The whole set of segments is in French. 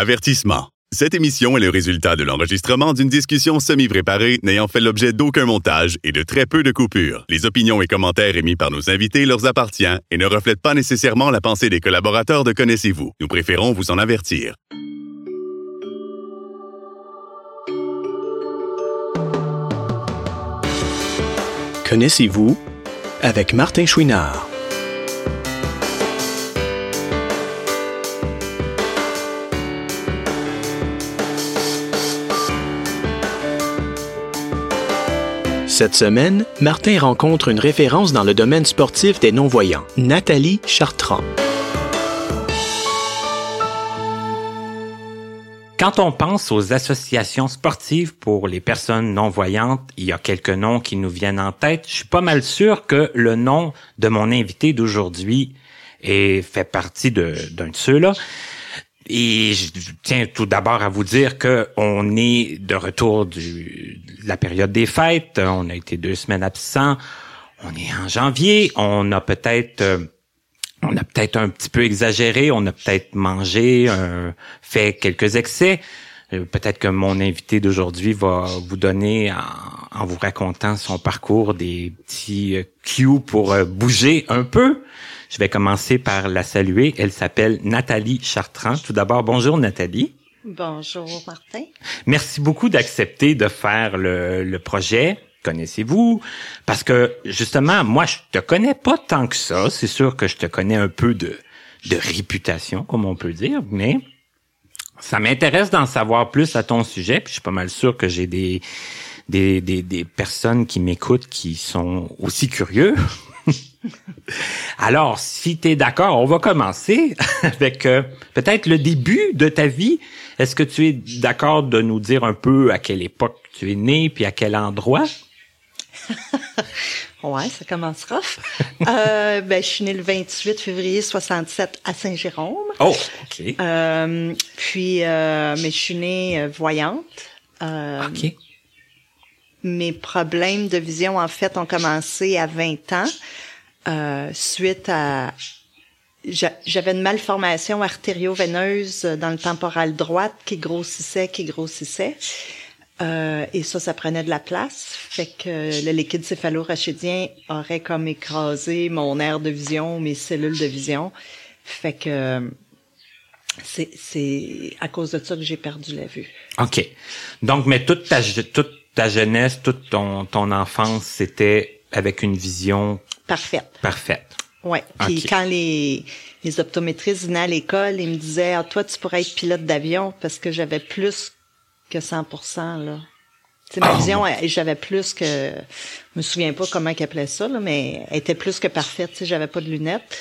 Avertissement. Cette émission est le résultat de l'enregistrement d'une discussion semi-préparée n'ayant fait l'objet d'aucun montage et de très peu de coupures. Les opinions et commentaires émis par nos invités leur appartiennent et ne reflètent pas nécessairement la pensée des collaborateurs de Connaissez-vous. Nous préférons vous en avertir. Connaissez-vous avec Martin Chouinard. Cette semaine, Martin rencontre une référence dans le domaine sportif des non-voyants, Nathalie Chartrand. Quand on pense aux associations sportives pour les personnes non-voyantes, il y a quelques noms qui nous viennent en tête. Je suis pas mal sûr que le nom de mon invité d'aujourd'hui est fait partie d'un de ceux-là. Et je tiens tout d'abord à vous dire que on est de retour du, la période des fêtes. On a été deux semaines absents. On est en janvier. On a peut-être euh, on a peut-être un petit peu exagéré, on a peut-être mangé, euh, fait quelques excès. Euh, peut-être que mon invité d'aujourd'hui va vous donner, en, vous racontant son parcours, des petits cues pour bouger un peu. Je vais commencer par la saluer. Elle s'appelle Nathalie Chartrand. Tout d'abord, bonjour Nathalie. Bonjour Martin. Merci beaucoup d'accepter de faire le, le projet connaissez-vous? Parce que justement, moi, je te connais pas tant que ça. C'est sûr que je te connais un peu de, de réputation, comme on peut dire, mais ça m'intéresse d'en savoir plus à ton sujet. Puis je suis pas mal sûr que j'ai des, des, des, des personnes qui m'écoutent qui sont aussi curieux. Alors, si tu es d'accord, on va commencer avec euh, peut-être le début de ta vie. Est-ce que tu es d'accord de nous dire un peu à quelle époque tu es né puis à quel endroit? ouais, ça commence rough. euh, ben, je suis née le 28 février 67 à Saint-Jérôme. Oh, OK. Euh, puis, euh, mais je suis née euh, voyante. Euh, OK. Mes problèmes de vision, en fait, ont commencé à 20 ans, euh, suite à... J'avais une malformation artério-veineuse dans le temporal droite qui grossissait, qui grossissait. Euh, et ça, ça prenait de la place. Fait que le liquide céphalo-rachidien aurait comme écrasé mon aire de vision, mes cellules de vision. Fait que c'est à cause de ça que j'ai perdu la vue. OK. Donc, mais toute ta, toute ta jeunesse, toute ton, ton enfance, c'était avec une vision... Parfaite. Parfaite. Ouais. Puis okay. quand les, les optométristes venaient à l'école, ils me disaient, ah, toi, tu pourrais être pilote d'avion parce que j'avais plus que 100% là. sais, ma oh. vision, j'avais plus que, je me souviens pas comment ils appelaient ça, là, mais elle était plus que parfaite. J'avais pas de lunettes.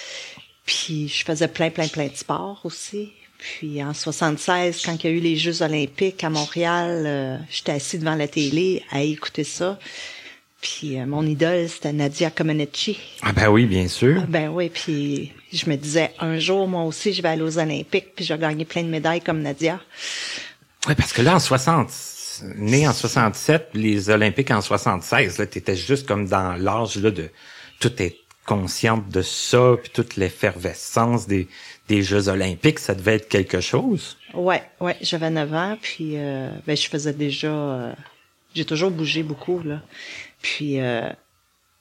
Puis je faisais plein, plein, plein de sports aussi. Puis en 76, quand il y a eu les Jeux olympiques à Montréal, euh, j'étais assis devant la télé à écouter ça. Puis euh, mon idole, c'était Nadia Comaneci. Ah ben oui, bien sûr. Ah ben oui, puis je me disais, un jour, moi aussi, je vais aller aux Olympiques, puis je vais gagner plein de médailles comme Nadia. Oui, parce que là, en 60, né en 67, les Olympiques en 76, là, t'étais juste comme dans l'âge, là, de tout être consciente de ça, puis toute l'effervescence des, des Jeux Olympiques, ça devait être quelque chose. Ouais, ouais, j'avais 9 ans, puis euh, ben, je faisais déjà, euh, j'ai toujours bougé beaucoup, là. Puis, euh,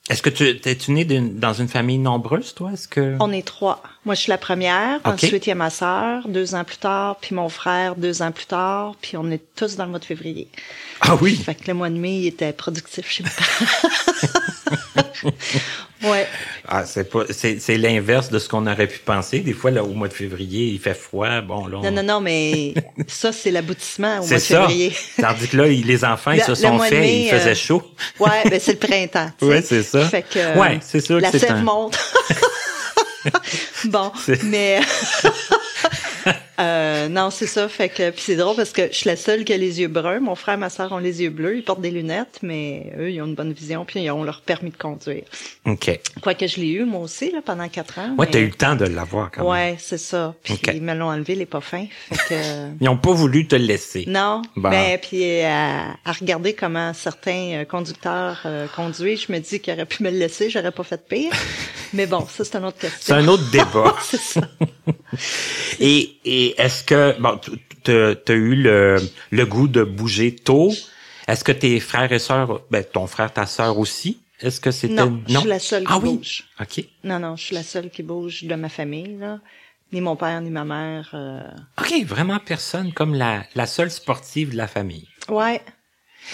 est-ce que tu es né dans une famille nombreuse, toi? Est-ce que on est trois. Moi, je suis la première. Okay. Ensuite, il y a ma sœur, deux ans plus tard, puis mon frère, deux ans plus tard, puis on est tous dans le mois de février. Ah oui? Fait que le mois de mai, il était productif chez mes parents. ouais. Ah, c'est pas, c'est, c'est l'inverse de ce qu'on aurait pu penser. Des fois, là, au mois de février, il fait froid. Bon, là. On... Non, non, non, mais ça, c'est l'aboutissement au mois de février. Tandis que là, les enfants, ils se sont faits, mai, il faisait chaud. Ouais, ben c'est le printemps. ouais, c'est ça. Fait que, ouais, c'est. La sève un... monte. bon, mais euh, non, c'est ça. Fait que puis c'est drôle parce que je suis la seule qui a les yeux bruns. Mon frère, et ma soeur ont les yeux bleus. Ils portent des lunettes, mais eux, ils ont une bonne vision puis ils ont leur permis de conduire. Ok. Quoique je l'ai eu moi aussi là pendant quatre ans. Ouais, mais... t'as eu le temps de l'avoir quand même. Ouais, c'est ça. Puis okay. ils me l'ont enlevé les pas fins. Fait que... ils ont pas voulu te le laisser. Non. Bon. Ben puis à, à, regarder comment certains conducteurs euh, conduisent, je me dis qu'ils auraient pu me le laisser, j'aurais pas fait pire. mais bon, ça c'est un autre question. C'est un autre débat. c'est ça. et et est-ce que bon, t'as as eu le, le goût de bouger tôt? Est-ce que tes frères et sœurs, ben, ton frère, ta sœur aussi, est-ce que c'était... Non, je suis la seule qui ah, oui? bouge. OK. Non, non, je suis la seule qui bouge de ma famille, là. Ni mon père, ni ma mère. euh, OK, vraiment personne comme la, la seule sportive de la famille. Ouais,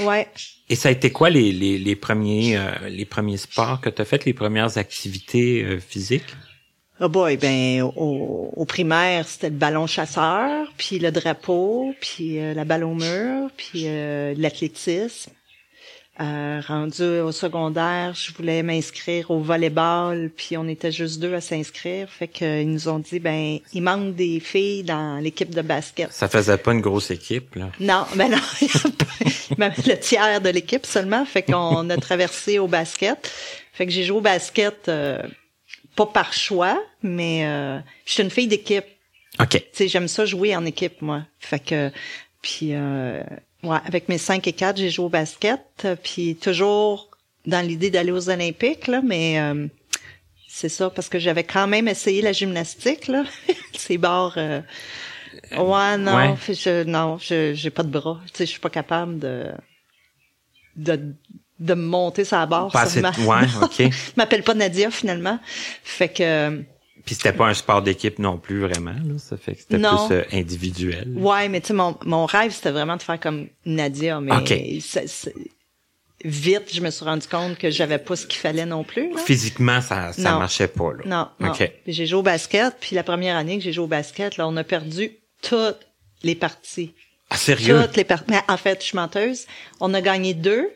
ouais. Et ça a été quoi les, les, les premiers euh, les premiers sports que tu as fait, les premières activités euh, physiques? Oh boy, ben au, au primaire, c'était le ballon chasseur, puis le drapeau, puis euh, la balle au mur, puis euh, l'athlétisme. Euh, rendu au secondaire, je voulais m'inscrire au volleyball, puis on était juste deux à s'inscrire. Fait qu'ils nous ont dit, ben, il manque des filles dans l'équipe de basket. Ça faisait pas une grosse équipe, là. Non, ben non, le tiers de l'équipe seulement. Fait qu'on a traversé au basket. Fait que j'ai joué au basket, euh, pas par choix, mais euh, je suis une fille d'équipe. OK. Tu j'aime ça jouer en équipe, moi. Fait que, puis, euh, ouais, avec mes 5 et 4, j'ai joué au basket, puis toujours dans l'idée d'aller aux Olympiques, là, mais euh, c'est ça, parce que j'avais quand même essayé la gymnastique, là. Ces barres... euh, ouais, non, Ouais. je, non, je, j'ai pas de bras. Tu sais, je suis pas capable de, de, de monter sa barre. Pas sur assez- ma- ouais, OK. Je m'appelle pas Nadia, finalement. Fait que... Puis c'était pas un sport d'équipe non plus vraiment, là. Ça fait que c'était plus euh, individuel. Ouais, mais tu sais, mon, mon rêve, c'était vraiment de faire comme Nadia, mais Ok. ça- ça- vite, je me suis rendu compte que j'avais pas ce qu'il fallait non plus. là. Physiquement, ça ça Non. marchait pas, là. Non, non. OK. Puis J'ai joué au basket, puis la première année que j'ai joué au basket, là, on a perdu toutes les parties. Ah, sérieux? Toutes les parties. Mais en fait, je suis menteuse. On a gagné deux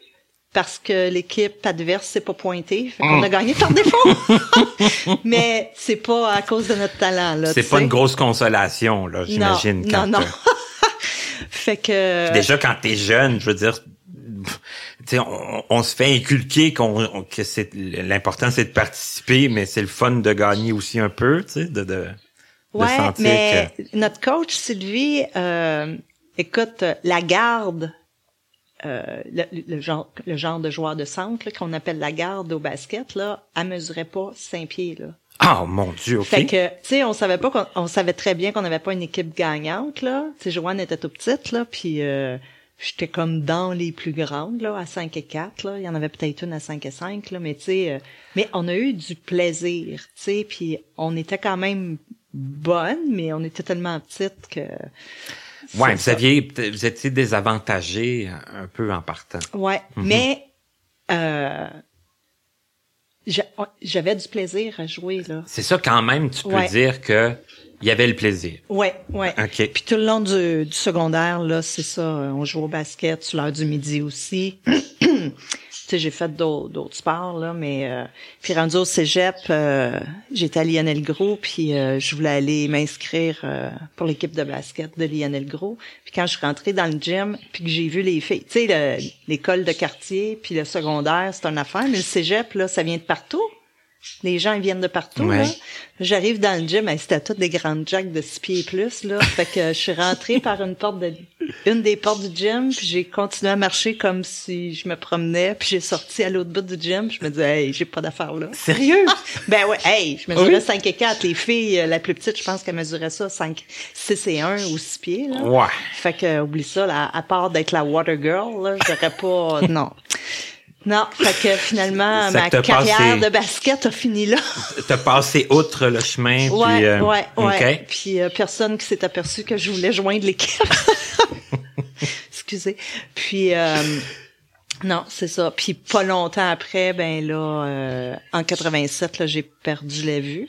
parce que l'équipe adverse s'est pas pointée. Fait Mm. qu'on a gagné par défaut. mais c'est pas à cause de notre talent, là. C'est pas sais. une grosse consolation, là, j'imagine. Non, quand, non, non. fait que... Déjà, quand t'es jeune, je veux dire, tu sais, on, on se fait inculquer qu'on on- que c'est l'important c'est de participer, mais c'est le fun de gagner aussi un peu, tu sais, de, de, de Ouais, sentir mais que notre coach Sylvie, euh, écoute, la garde, euh, le, le genre, le genre de joueur de centre qu'on appelle la garde au basket, là, elle mesurait pas cinq pieds là. ah mon dieu, ok. Fait que, tu sais, on savait pas qu'on on savait très bien qu'on n'avait pas une équipe gagnante là. Tu sais, Joanne était tout petite là, puis euh, j'étais comme dans les plus grandes là, à 5 et 4 là. Il y en avait peut-être une à 5 et 5 là, mais tu sais, euh, mais on a eu du plaisir, tu sais, puis on était quand même bonne, mais on était tellement petite que. Ouais, c'est vous aviez, vous étiez désavantagé un peu en partant. Ouais, mais euh, j'a- j'avais du plaisir à jouer là. C'est ça quand même, tu peux Ouais. dire que il y avait le plaisir. Ouais, ouais. Ok. Puis tout le long du, du secondaire, là, c'est ça, on joue au basket sur l'heure du midi aussi. sais, j'ai fait d'autres sports, là, mais euh, puis rendu au cégep, euh, j'étais à Lionel Gros, puis euh, je voulais aller m'inscrire euh, pour l'équipe de basket de Lionel Gros. Puis quand je suis rentrée dans le gym, puis que j'ai vu les filles, tu sais, le- l'école de quartier, puis le secondaire, c'est une affaire, mais le cégep, là, ça vient de partout. Les gens ils viennent de partout. Ouais. là. J'arrive dans le gym, c'était toutes des grandes jacks de six pieds et plus. Là. Fait que je suis rentrée par une porte de une des portes du gym, puis j'ai continué à marcher comme si je me promenais, puis j'ai sorti à l'autre bout du gym, je me disais hey, j'ai pas d'affaires là. Sérieux? Ben ouais, hey, je mesurais Oui? 5 et 4. Les filles, euh, la plus petite, je pense qu'elle mesurait ça 5, 6 et 1 ou 6 pieds. Là. Ouais. Fait que oublie ça, là, à part d'être la water girl, là, j'aurais pas. non. Non, fait que finalement, ma carrière passé- de basket a fini là. T'as passé outre le chemin, Ouais, puis euh, ouais. Puis euh, personne qui s'est aperçu que je voulais joindre l'équipe. Excusez. Puis euh, non, c'est ça. Puis pas longtemps après, ben là, euh, en 87, là, j'ai perdu la vue.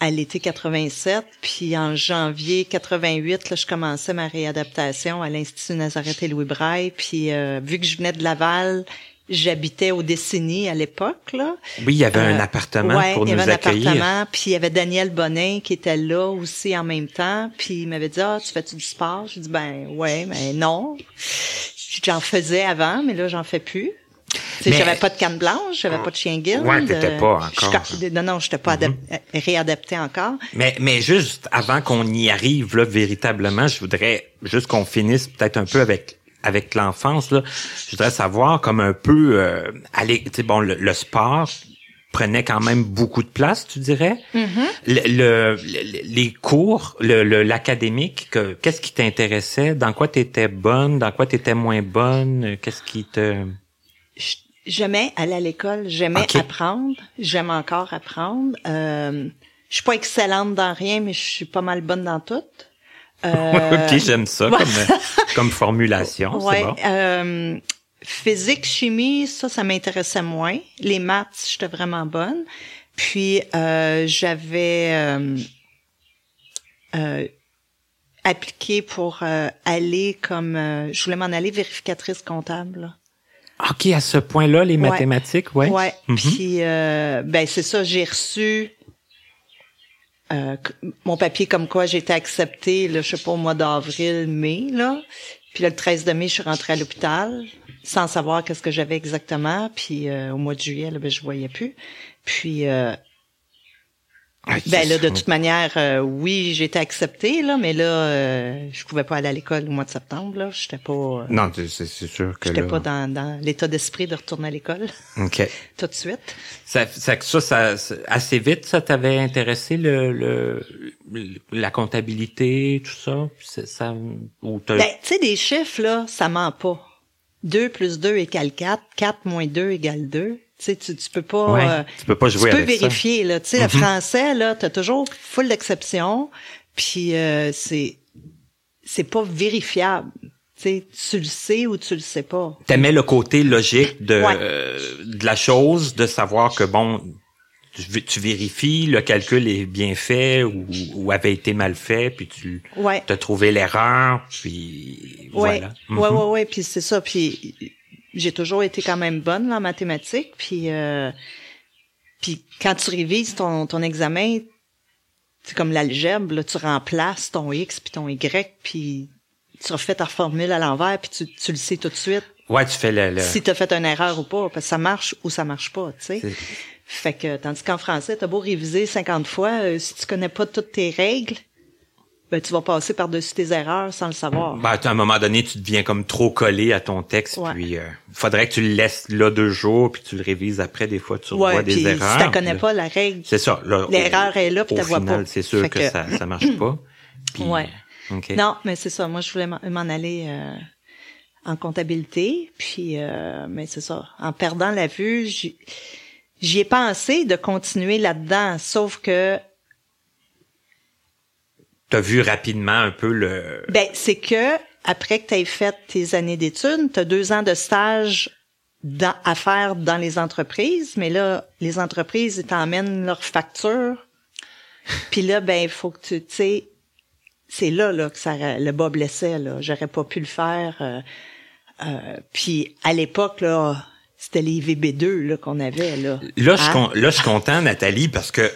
À l'été 87, puis en janvier 88, là, je commençais ma réadaptation à l'Institut Nazareth et Louis Braille, puis euh, vu que je venais de Laval, j'habitais au Décennies à l'époque, là. Oui, il y avait un Euh, appartement ouais, pour il y avait un accueillir. appartement, puis il y avait Daniel Bonin qui était là aussi en même temps, puis il m'avait dit "Ah, tu fais-tu du sport J'ai dit "Ben ouais, mais non. J'en faisais avant, mais là j'en fais plus." Tu sais, Mais- j'avais pas de canne blanche, j'avais pas de chien guide. Ouais, t'étais pas encore. Je- non, non, j'étais pas adap- euh, réadapté encore. Mais, mais juste avant qu'on y arrive là véritablement, je voudrais juste qu'on finisse peut-être un peu avec avec l'enfance là. Je voudrais savoir comme un peu euh, aller, tu sais bon le, le sport. prenait quand même beaucoup de place, tu dirais. Mm-hmm. le, le- les cours, le, le- l'académique, que- qu'est-ce qui t'intéressait? Dans quoi t'étais bonne? Dans quoi t'étais moins bonne? Qu'est-ce qui te... J'aimais aller à l'école, j'aimais apprendre, j'aime encore apprendre. Euh, je suis pas excellente dans rien, mais je suis pas mal bonne dans tout. Euh, ok, j'aime ça comme, comme formulation. ouais, bon. euh, physique, chimie, ça, ça m'intéressait moins. Les maths, j'étais vraiment bonne. Puis euh, j'avais euh, euh, appliqué pour euh, aller comme euh, je voulais m'en aller vérificatrice comptable. là. Ok, à ce point-là, les mathématiques, ouais. Ouais. Mhm. Puis euh, ben c'est ça, j'ai reçu euh, mon papier comme quoi j'étais acceptée, là, je sais pas au mois d'avril, mai là. Puis là, le 13 de mai, je suis rentrée à l'hôpital sans savoir qu'est-ce que j'avais exactement. Puis euh, au mois de juillet, là, ben je voyais plus. Puis euh, Ah, ben là, de toute manière, euh, oui, j'étais acceptée là, mais là, euh, je pouvais pas aller à l'école au mois de septembre là. J'étais pas, euh, Non, c'est sûr que j'étais là... pas dans, dans l'état d'esprit de retourner à l'école Ok. tout de suite. Ça, ça, ça, ça, assez vite, ça t'avait intéressé le, le, la comptabilité, tout ça, C'est- ça, ou t'as- Ben, tu sais, des chiffres, là, ça ment pas. 2 plus 2 égale 4, 4 moins 2 égale 2. Tu tu, tu peux pas... Ouais, euh, tu peux pas jouer Tu peux avec ça. Mm-hmm. vérifier, là. Tu sais, le français, là, t'as toujours full d'exceptions, puis euh, c'est c'est pas vérifiable. Tu sais, tu le sais ou tu le sais pas. T'aimais le côté logique de, Ouais. euh, de la chose, de savoir que bon, tu, vé- tu vérifies, le calcul est bien fait ou, ou avait été mal fait, puis tu Ouais. as trouvé l'erreur, puis Ouais, voilà. ouais, Mhm. ouais, ouais, puis c'est ça. Puis j'ai toujours été quand même bonne là, en mathématiques. Puis, euh, puis quand tu révises ton, ton examen, c'est comme l'algèbre, là, tu remplaces ton x puis ton y, puis tu refais ta formule à l'envers, puis tu, tu le sais tout de suite Ouais, tu fais le, le- si tu as fait une erreur ou pas, parce que ça marche ou ça marche pas, tu sais. Fait que tandis qu'en français, t'as beau réviser 50 fois, euh, si tu connais pas toutes tes règles, ben tu vas passer par-dessus tes erreurs sans le savoir. Ben, à un moment donné, tu deviens comme trop collé à ton texte, Ouais. puis euh, faudrait que tu le laisses là deux jours, puis tu le révises après. Des fois, tu revois ouais, des puis erreurs. si t'en connais puis pas la règle, C'est ça. L'erreur est là, puis t'as vois pas. c'est sûr Fait que, que- ça ça marche pas. Puis, Ouais. ok. Non, mais c'est ça. Moi, je voulais m'en aller euh, en comptabilité, puis euh, mais c'est ça. En perdant la vue, j'y ai pensé de continuer là-dedans, sauf que T'as vu rapidement un peu le. ben c'est que après que tu aies fait tes années d'études, tu as deux ans de stage dans, à faire dans les entreprises, mais là, les entreprises, ils t'emmènent leurs factures. Puis là, ben, il faut que tu, tu sais, c'est là, là, que ça, le bas blessait, là. J'aurais pas pu le faire. euh, euh, puis à l'époque, là, c'était les VB2, là, qu'on avait, là. Là, je suis Hein? là, je suis content, Nathalie, parce que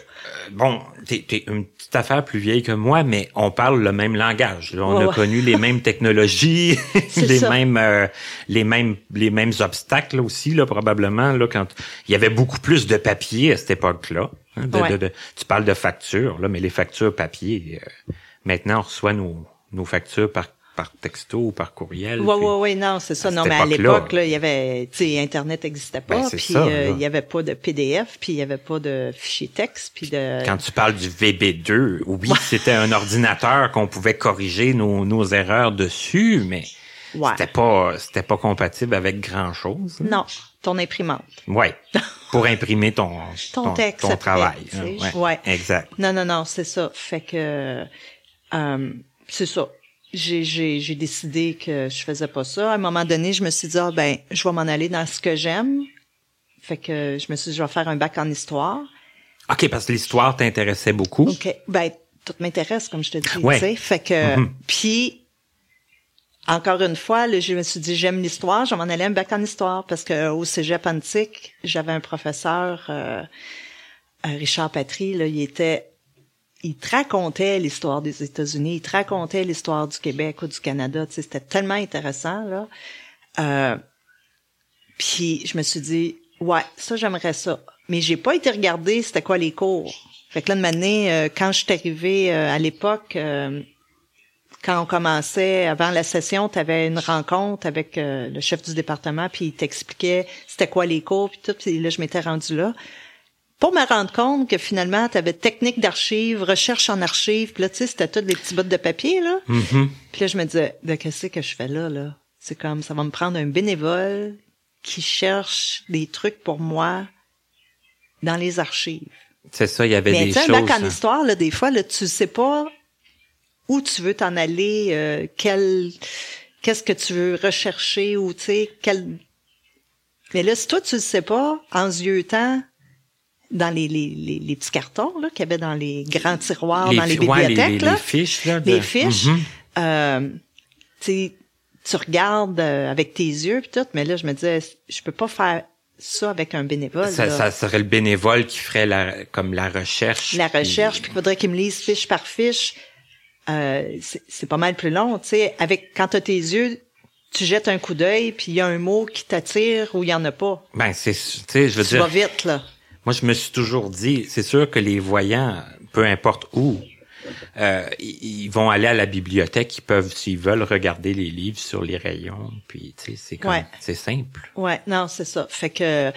bon, t'es, t'es une petite affaire plus vieille que moi, mais on parle le même langage. On Ouais, a ouais. connu les mêmes technologies, les ça. mêmes, euh, les mêmes, les mêmes obstacles aussi là, probablement là, quand il y avait beaucoup plus de papier à cette époque-là. hein, Ouais. tu parles de factures, là, mais les factures papier. euh, maintenant, on reçoit nos, nos factures par par texto ou par courriel. Ouais, puis- ouais, ouais, non, c'est ça. Non, mais à l'époque, là, il y avait, tu sais, Internet n'existait pas, Ben, puis euh, il y avait pas de PDF, puis il y avait pas de fichier texte, puis de... Quand tu parles du VB2, oui, c'était un ordinateur qu'on pouvait corriger nos, nos erreurs dessus, mais Ouais. c'était pas c'était pas compatible avec grand chose. Non, ton imprimante. Ouais. Pour imprimer ton Ton texte ton travail. hein. Ouais. Exact. Non, non, non, c'est ça. Fait que, euh, c'est ça. J'ai, j'ai, j'ai décidé que je faisais pas ça. À un moment donné, je me suis dit, ah, ben, je vais m'en aller dans ce que j'aime. Fait que je me suis dit, je vais faire un bac en histoire. OK, parce que l'histoire t'intéressait beaucoup. OK. Ben, tout m'intéresse, comme je te dis, Ouais. tu sais. Fait que, Mhm. puis, encore une fois, là, je me suis dit, j'aime l'histoire, je vais m'en aller un bac en histoire, parce que au cégep antique, j'avais un professeur, euh, euh, Richard Patry, là, il était, il te racontait l'histoire des États-Unis, il te racontait l'histoire du Québec ou du Canada, c'était tellement intéressant, là. Euh, puis je me suis dit, ouais, ça j'aimerais ça. Mais j'ai pas été regarder c'était quoi les cours. Fait que là, de m'année, euh, quand je suis arrivée euh, à l'époque, euh, quand on commençait, avant la session, tu avais une rencontre avec euh, le chef du département, puis il t'expliquait c'était quoi les cours, puis tout. Puis là, je m'étais rendue là. Pour me rendre compte que finalement, tu avais technique d'archive, recherche en archive, puis là, tu sais, c'était toutes les petits bouts de papier, là. Mhm. Puis là, je me disais, de qu'est-ce que je fais là, là? C'est comme, ça va me prendre un bénévole qui cherche des trucs pour moi dans les archives. C'est ça, il y avait Mais des tu sais, choses. un bac en hein. histoire, là, des fois, là, tu sais pas où tu veux t'en aller, euh, quel, qu'est-ce que tu veux rechercher ou, tu sais, quel... Mais là, si toi, tu le sais pas, en yeux-temps, dans les, les, les, les petits cartons, là, qu'il y avait dans les grands tiroirs, dans les ouais, bibliothèques, les, là, les fiches, là. de- les fiches, euh, tu tu regardes euh, avec tes yeux pis tout, mais là, je me disais, je peux pas faire ça avec un bénévole. Ça, ça serait le bénévole qui ferait la, comme la recherche. la puis- recherche, puis il faudrait qu'il me lise fiche par fiche. Euh, c'est c'est pas mal plus long, tu sais. Avec quand t'as tes yeux, tu jettes un coup d'œil, puis il y a un mot qui t'attire ou il y en a pas. Ben, c'est, tu sais, je veux Tu dire, vas vite là. Moi, je me suis toujours dit, c'est sûr que les voyants, peu importe où, euh, ils vont aller à la bibliothèque, ils peuvent, s'ils veulent, regarder les livres sur les rayons, puis, tu sais, c'est comme, Ouais. c'est simple. Ouais, non, c'est ça. Fait que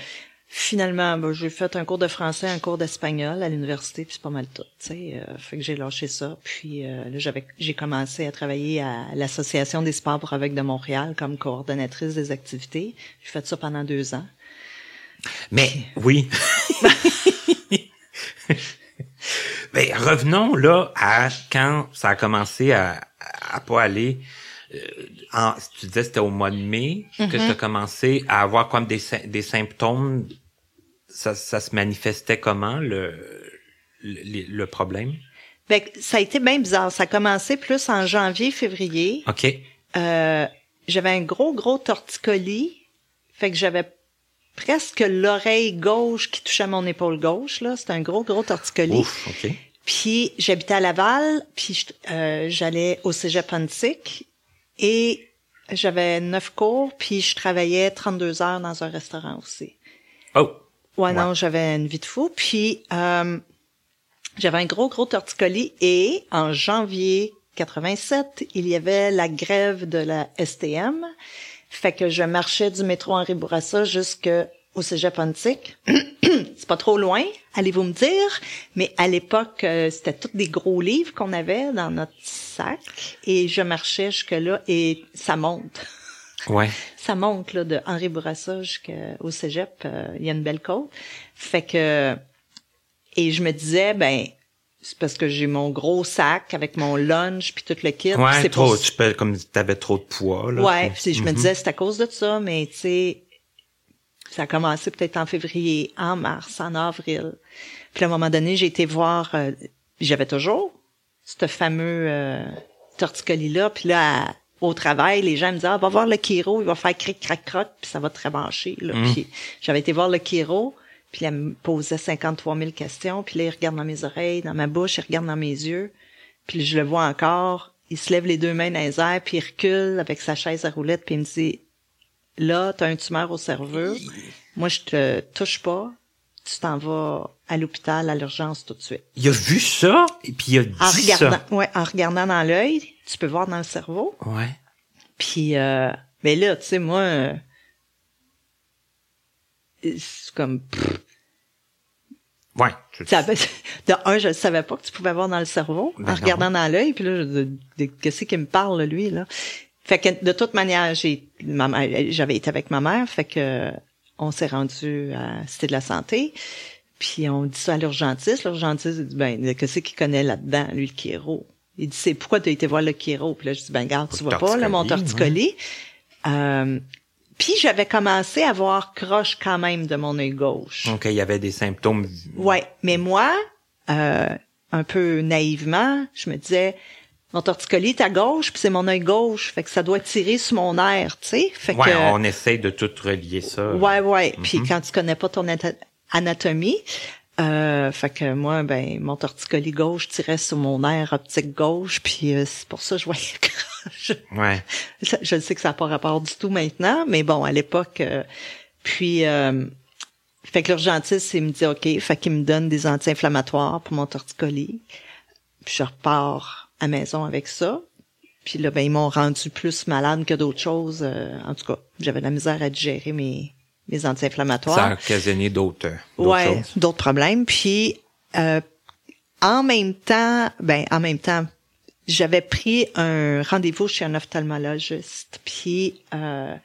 finalement, ben, j'ai fait un cours de français, un cours d'espagnol à l'université, puis c'est pas mal tout. Tu sais, euh, fait que j'ai lâché ça. Puis euh, là, j'avais, j'ai commencé à travailler à l'association des sports pour aveugles de Montréal comme coordonnatrice des activités. J'ai fait ça pendant deux ans. Mais, oui. Mais revenons là à quand ça a commencé à, à, pas aller. euh, en, tu disais c'était au mois de mai que tu as commencé à avoir comme des, des symptômes. Ça, ça se manifestait comment le, le, le problème? Que ça a été bien bizarre. Ça a commencé plus en janvier, février. OK. Euh, j'avais un gros, gros torticolis. Fait que j'avais presque l'oreille gauche qui touchait mon épaule gauche. là. C'était un gros, gros torticolis. Ouf, OK. Puis j'habitais à Laval, puis euh, j'allais au cégep Antique et j'avais neuf cours, puis je travaillais 32 heures dans un restaurant aussi. Oh! Ouais, Ouais. non, j'avais une vie de fou. Puis euh, j'avais un gros, gros torticolis et en janvier 87, il y avait la grève de la STM. Fait que je marchais du métro Henri Bourassa jusqu'au cégep Antique. C'est pas trop loin, allez-vous me dire. Mais à l'époque, euh, c'était tous des gros livres qu'on avait dans notre sac. Et je marchais jusque-là et ça monte. Ouais. Ça monte là, de Henri Bourassa jusqu'au cégep. euh, Il y a une belle côte. Fait que... Et je me disais, ben, c'est parce que j'ai mon gros sac avec mon lunch puis tout le kit. Ouais, c'est trop, tu peux, comme t'avais trop de poids, là. Ouais, puis- je me Mhm. disais c'est à cause de ça, mais tu sais, ça a commencé peut-être en février, en mars, en avril. Puis à un moment donné, j'ai été voir, euh, j'avais toujours ce fameux euh, torticolis-là, puis là, à- au travail, les gens me disaient, ah, va voir le chiro, il va faire cric, crac, croc, puis ça va te rebancher. Là. Puis j'avais été voir le chiro, puis elle me posait 53 000 questions, puis là, il regarde dans mes oreilles, dans ma bouche, il regarde dans mes yeux, puis je le vois encore, il se lève les deux mains dans les airs, puis il recule avec sa chaise à roulette, puis il me dit, là, t'as un tumeur au cerveau, moi, je te touche pas, tu t'en vas à l'hôpital, à l'urgence tout de suite. Il a vu ça, et puis il a dit En regardant, ça? ouais, en regardant dans l'œil, tu peux voir dans le cerveau. Ouais. Puis, euh, mais là, tu sais, moi, euh, c'est comme, pff, Ouais. ça de un, je ne savais pas que tu pouvais voir dans le cerveau Ben en non. regardant dans l'œil. Puis là, je- de- de- qu'est-ce qu'il me parle, lui, là? Fait que de toute manière, j'ai ma j'avais été avec ma mère, fait que on s'est rendu à Cité de la Santé. Puis on dit ça à l'urgentiste. L'urgentiste dit ben qu'est-ce qu'il connaît là-dedans, lui, le chiro? Il dit c'est pourquoi tu as été voir le chiro? Puis là, je dis ben garde, tu vois pas, là, mon torticolis, torticolis. Euh, puis j'avais commencé à voir croche quand même de mon œil gauche. Donc, il y avait des symptômes. Ouais, mais moi, euh, un peu naïvement, je me disais, mon torticolis est à gauche, puis c'est mon œil gauche, fait que ça doit tirer sur mon air, tu sais. Fait Ouais, que, on essaye de tout relier ça. ouais, ouais. Puis quand tu connais pas ton anatomie, euh, fait que moi, ben, mon torticolis gauche tirait sur mon air optique gauche, puis euh, c'est pour ça que je voyais croche. Ouais. Je sais que ça n'a pas rapport du tout maintenant, mais bon, à l'époque, euh, puis, euh, fait que l'urgentiste, il me dit OK, fait qu'il me donne des anti-inflammatoires pour mon torticolis. Puis je repars à maison avec ça. Puis là, ben, ils m'ont rendu plus malade que d'autres choses. euh, en tout cas, j'avais de la misère à digérer mes, mes anti-inflammatoires. Ça a occasionné d'autres euh, ouais, d'autres problèmes. Puis euh, en même temps, ben en même temps, j'avais pris un rendez-vous chez un ophtalmologiste. Puis euh,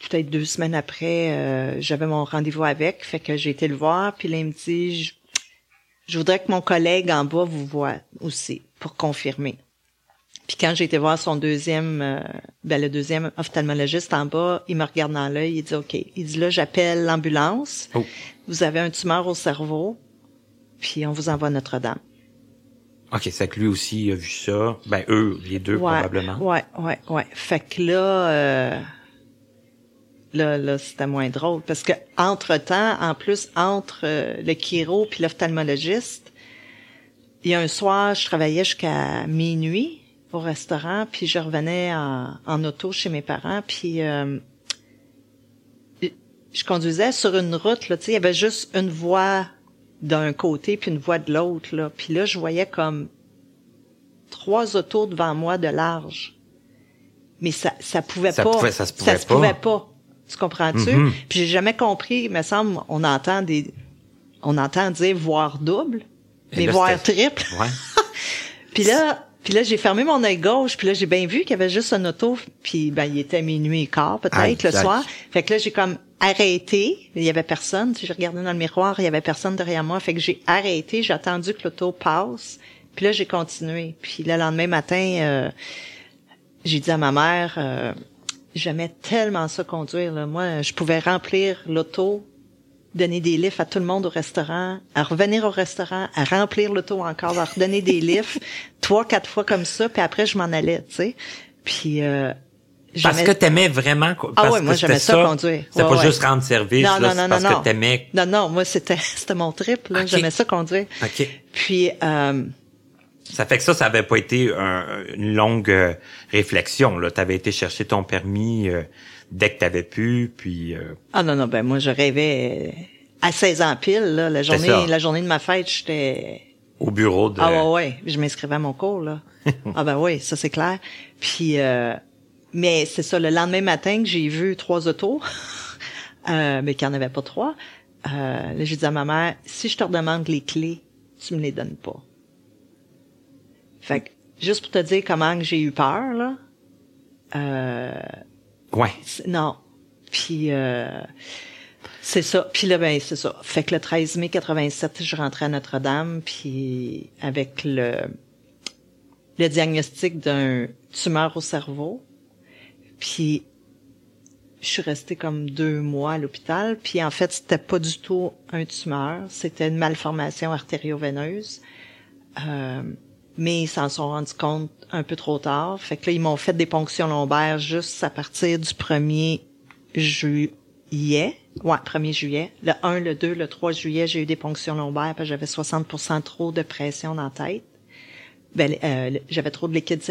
peut-être deux semaines après, euh, j'avais mon rendez-vous avec, fait que j'ai été le voir. Puis là, il me dit, je, je voudrais que mon collègue en bas vous voit aussi pour confirmer. Puis quand j'ai été voir son deuxième, euh, ben le deuxième ophtalmologiste en bas, il me regarde dans l'œil, il dit OK. Il dit là, j'appelle l'ambulance. Oh. Vous avez un tumeur au cerveau, puis on vous envoie à Notre-Dame. OK, c'est que lui aussi a vu ça. Ben, eux, les deux, ouais, probablement. Ouais, ouais, ouais. Fait que là, euh, là, là, c'était moins drôle parce que entre temps, en plus, entre euh, le chiro puis l'ophtalmologiste, il y a un soir, je travaillais jusqu'à minuit au restaurant, puis je revenais en, en auto chez mes parents, puis euh, je conduisais sur une route, là, tu sais, il y avait juste une voie d'un côté puis une voie de l'autre, là. Puis là, je voyais comme trois autos devant moi de large. Mais ça, ça pouvait Ça pas. pouvait- ça se pouvait pas. pouvait pas. Tu comprends-tu? Mhm. Puis j'ai jamais compris, il me semble, on entend des, on entend dire voir double, Et mais là, voir triple. Ouais. Puis là, puis là, j'ai fermé mon œil gauche, puis là, j'ai bien vu qu'il y avait juste un auto, puis ben, il était minuit et quart, peut-être, le soir. Fait que là, j'ai comme arrêté, il y avait personne, sais, j'ai regardé dans le miroir, il y avait personne derrière moi, fait que j'ai arrêté, j'ai attendu que l'auto passe, puis là, j'ai continué. Puis le lendemain matin, euh, j'ai dit à ma mère, euh, j'aimais tellement ça conduire, là. Moi, je pouvais remplir l'auto, donner des lifts à tout le monde au restaurant, à revenir au restaurant, à remplir l'auto encore, à redonner des lifts, trois, quatre fois comme ça, puis après, je m'en allais, tu sais. Puis, euh, Parce que t'aimais vraiment... quoi. Parce ouais, que moi, j'aimais ça conduire. C'était Ouais, pas ouais. juste rendre service, non, là, non, non, non, parce non. que t'aimais... Non, non, moi, c'était, c'était mon trip, là. J'aimais ça conduire. OK. Puis, euh, Ça fait que ça, ça avait pas été un- une longue euh, réflexion. Là, t'avais été chercher ton permis euh, dès que t'avais pu, puis euh, ah non, non, ben, moi, je rêvais à 16 ans pile, là. La journée, la journée de ma fête, j'étais, au bureau de. Ah ouais, ouais, je m'inscrivais à mon cours là. ah ben oui, ça c'est clair. Puis euh, mais c'est ça le lendemain matin que j'ai vu trois autos, euh, mais qu'il n'y en avait pas trois. Euh, là j'ai dit à ma mère, si je te redemande les clés, tu me les donnes pas. Fait que juste pour te dire comment que j'ai eu peur là. Euh, Ouais. non. Puis euh, c'est ça. Puis là, ben c'est ça. Fait que le 13 mai 87, je rentrais à Notre-Dame, puis avec le le diagnostic d'un tumeur au cerveau. Puis je suis restée comme deux mois à l'hôpital. Puis en fait, c'était pas du tout un tumeur, c'était une malformation artério-veineuse. Euh, mais ils s'en sont rendus compte un peu trop tard. Fait que là, ils m'ont fait des ponctions lombaires juste à partir du 1er juillet. Ouais, 1er juillet. Le 1, le 2, le 3 juillet, j'ai eu des ponctions lombaires parce que j'avais 60% trop de pression dans la tête. Ben, euh, j'avais trop de liquide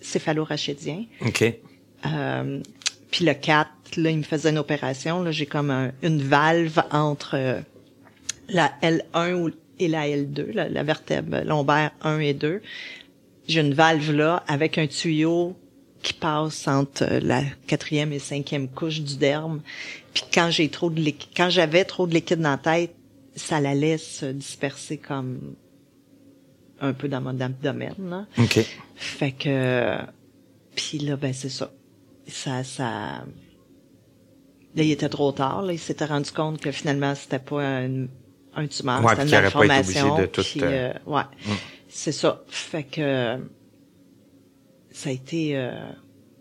céphalorachidien. OK. Euh, puis le 4, là, il me faisait une opération. Là, j'ai comme un- une valve entre euh, la L1 ou- et la L2, la, la vertèbre lombaire 1 et 2. J'ai une valve là avec un tuyau qui passe entre euh, la quatrième et cinquième couche du derme. Puis quand j'ai trop de liquide, quand j'avais trop de liquide dans la tête, ça la laisse disperser comme un peu dans mon abdomen. Là. OK. Fait que puis là ben c'est ça. Ça ça là il était trop tard là, il s'était rendu compte que finalement c'était pas un, un tumeur, Ouais, c'était une pas été de tout, puis, euh, euh, ouais. C'est ça. Fait que ça a été euh,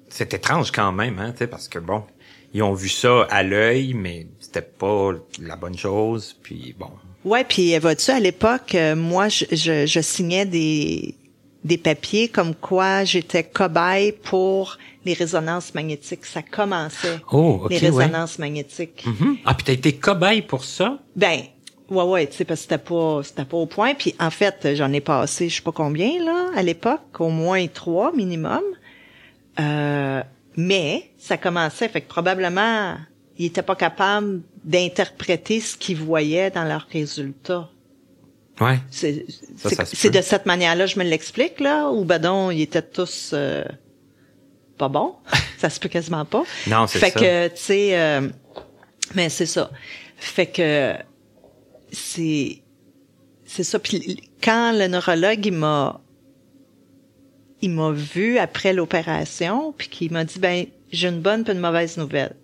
C'est étrange quand même, hein, tu sais, parce que bon, ils ont vu ça à l'œil, mais c'était pas la bonne chose, puis bon. Ouais, puis vois-tu, à l'époque, euh, moi, je, je, je signais des, des papiers comme quoi j'étais cobaye pour les résonances magnétiques. Ça commençait, Oh, les ouais. résonances magnétiques. Mhm. Ah, puis t'as été cobaye pour ça? Ben, ouais, ouais, tu sais, parce que c'était pas, c'était pas au point. Puis en fait, j'en ai passé, je sais pas combien là, à l'époque, au moins trois minimum. Euh, mais ça commençait, fait que probablement ils étaient pas capables d'interpréter ce qu'ils voyaient dans leurs résultats. Ouais. C'est c'est- de cette manière-là je me l'explique là, ou ben non, ils étaient tous euh, pas bons. ça se peut quasiment pas. Non, c'est fait ça. que tu sais, euh, Mais c'est ça. Fait que c'est c'est ça. Puis quand le neurologue il m'a il m'a vu après l'opération, puis qu'il m'a dit ben j'ai une bonne puis une mauvaise nouvelle.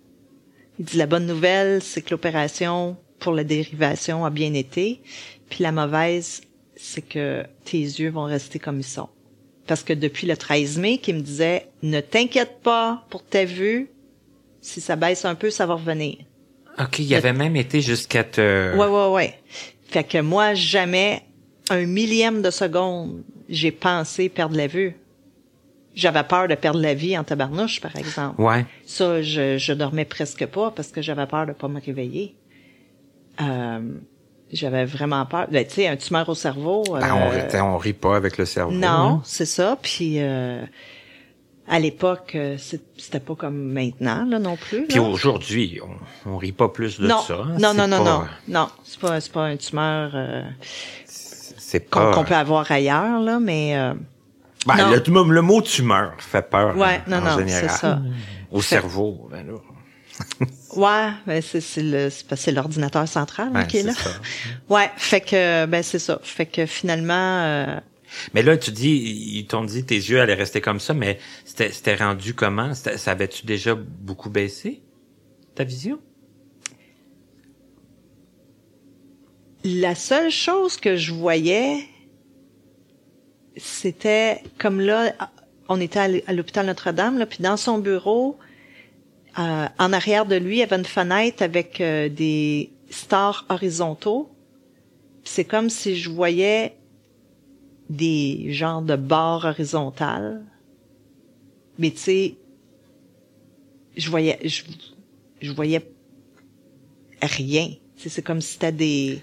Il dit la bonne nouvelle c'est que l'opération pour la dérivation a bien été, puis la mauvaise c'est que tes yeux vont rester comme ils sont. Parce que depuis le 13 mai, qui me disait ne t'inquiète pas pour ta vue, si ça baisse un peu, ça va revenir. OK, il avait même été jusqu'à te... Ouais, ouais, ouais. Fait que moi, jamais un millième de seconde, j'ai pensé perdre la vue. J'avais peur de perdre la vie en tabarnouche, par exemple. Ouais. Ça, je, je dormais presque pas parce que j'avais peur de pas me réveiller. Euh, j'avais vraiment peur. Ben, tu sais, un tumeur au cerveau. Ben, on, euh, rit- on rit pas avec le cerveau. non, hein. c'est ça. Puis euh, à l'époque, euh, c'était pas comme maintenant là non plus. Puis là. aujourd'hui, on, on rit pas plus de non, ça. hein. non, non, non, pas- non, non, c'est pas, c'est pas un tumeur euh, C'est qu'on peut avoir ailleurs là, mais euh, Ben, le, le mot tumeur fait peur Ouais, en, non, en non, général. c'est ça. Au Fait- cerveau, ben là. ouais, ben c'est c'est le c'est parce que c'est l'ordinateur central hein, Ouais, qui est là. ça. Ouais, fait que ben c'est ça, fait que finalement euh, Mais là, tu dis, ils t'ont dit tes yeux allaient rester comme ça, mais c'était rendu comment? Ça avait-tu déjà beaucoup baissé, ta vision? La seule chose que je voyais, c'était comme là, on était à l'hôpital Notre-Dame, puis dans son bureau, euh, en arrière de lui, il y avait une fenêtre avec euh, des stars horizontaux. C'est comme si je voyais des genres de barres horizontales. Mais tu sais, je voyais, je, je voyais rien. Tu sais, C'est comme si c'était des,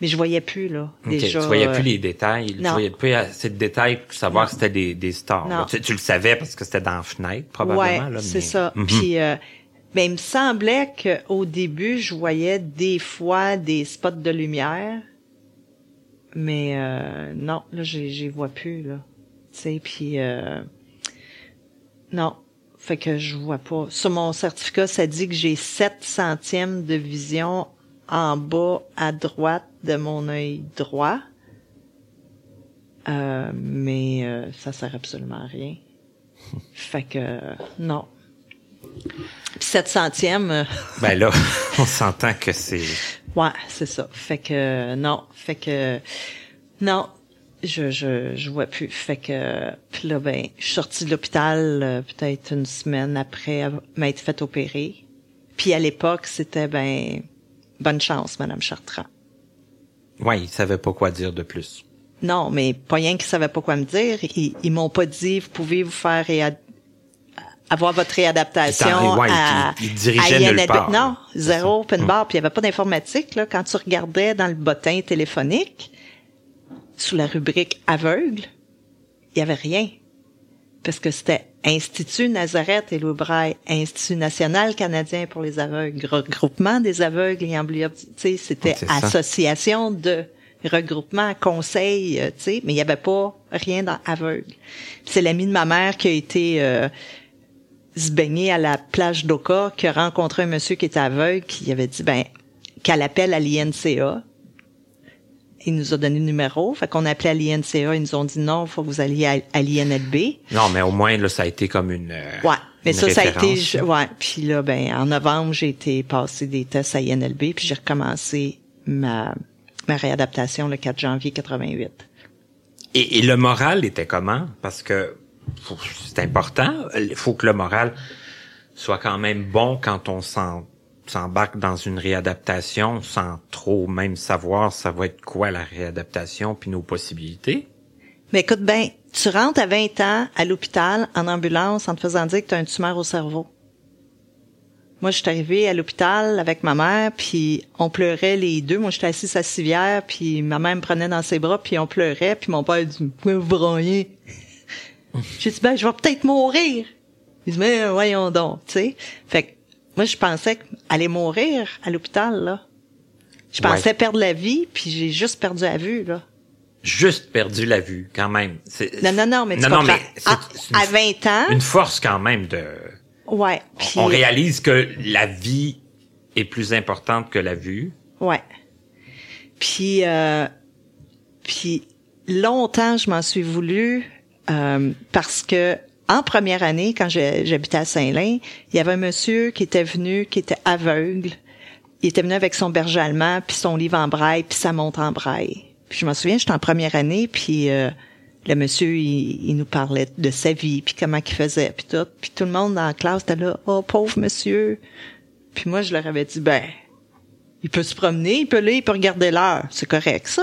mais je voyais plus là. Ok, Déjà. tu voyais euh, plus les détails. Tu non. voyais plus assez de détails pour savoir Non. c'était des, des stars. Tu, tu le savais parce que c'était dans la fenêtre, probablement. Ouais, là, c'est mais- ça. Mhm. Puis, euh, ben, il me semblait qu'au début, je voyais des fois des spots de lumière, mais euh, non, là, j'y j'y vois plus là. Tu sais, puis euh, non, fait que je vois pas. Sur mon certificat, ça dit que j'ai 7 centièmes de vision en bas à droite de mon œil droit. Euh, mais euh, ça sert absolument à rien. Fait que non. Puis 7 centièmes, euh, Ben là, on s'entend que c'est... ouais, c'est ça. Fait que non, fait que non, je je je vois plus. Fait que puis là ben, je suis sortie de l'hôpital euh, peut-être une semaine après m'être fait opérer. Puis à l'époque, c'était ben bonne chance madame Chartrand. Ouais, il savait pas quoi dire de plus. Non, mais pas rien qu'ils savaient pas quoi me dire. Ils, ils m'ont pas dit, vous pouvez vous faire réad- avoir votre réadaptation ouais, à, nulle part, Non, zéro open Hum. bar. Puis il y avait pas d'informatique. Là, quand tu regardais dans le bottin téléphonique, sous la rubrique aveugle, il y avait rien. Parce que c'était Institut Nazareth et Louis Braille, Institut national canadien pour les aveugles, regroupement des aveugles et amblyopes. Tu sais, c'était association de regroupement, conseil, euh, tu sais, mais il y avait pas rien dans aveugle. C'est l'ami de ma mère qui a été euh, se baigner à la plage d'Oka, qui a rencontré un monsieur qui était aveugle, qui avait dit ben qu'elle appelle à l'INCA. Il nous a donné le numéro, fait qu'on a appelé à l'INCA, ils nous ont dit non, faut que vous alliez à, à l'INLB. Non, mais au moins, là, ça a été comme une... euh, Ouais, mais une ça, ça a été, ouais. Puis là, ben, en novembre, j'ai été passer des tests à INLB, puis j'ai recommencé ma ma réadaptation le 4 janvier 88. Et, et le moral était comment? Parce que c'est important. Il faut que le moral soit quand même bon quand on s'embarque dans une réadaptation sans trop même savoir ça va être quoi la réadaptation puis nos possibilités. Mais écoute ben, tu rentres à 20 ans à l'hôpital en ambulance en te faisant dire que tu as un tumeur au cerveau. Moi, je suis arrivée à l'hôpital avec ma mère, puis on pleurait les deux. Moi, j'étais assise à civière, puis ma mère me prenait dans ses bras, puis on pleurait, puis mon père dit « Pourquoi vous braillez? » J'ai dit « Ben, je vais peut-être mourir. » Il dit « Mais voyons donc, tu sais. » Fait que moi, je pensais aller mourir à l'hôpital, là. Je Ouais. pensais perdre la vie, puis j'ai juste perdu la vue, là. Juste perdu la vue quand même. Non, non, non, mais tu non, non, mais c'est- à, une- 20 ans, une force quand même de ouais. On réalise que la vie est plus importante que la vue. Ouais. Puis, euh, puis longtemps, je m'en suis voulu euh, parce que en première année, quand j'habitais à Saint-Lin, il y avait un monsieur qui était venu, qui était aveugle. Il était venu avec son berger allemand, puis son livre en braille, puis sa montre en braille. Puis je m'en souviens, j'étais en première année, puis euh, le monsieur, il, nous parlait de sa vie, puis comment il faisait, puis tout. Puis tout le monde dans la classe était là, « Oh, pauvre monsieur! » Puis moi, je leur avais dit, « Ben, il peut se promener, il peut lire, il peut regarder l'heure. C'est correct, ça? »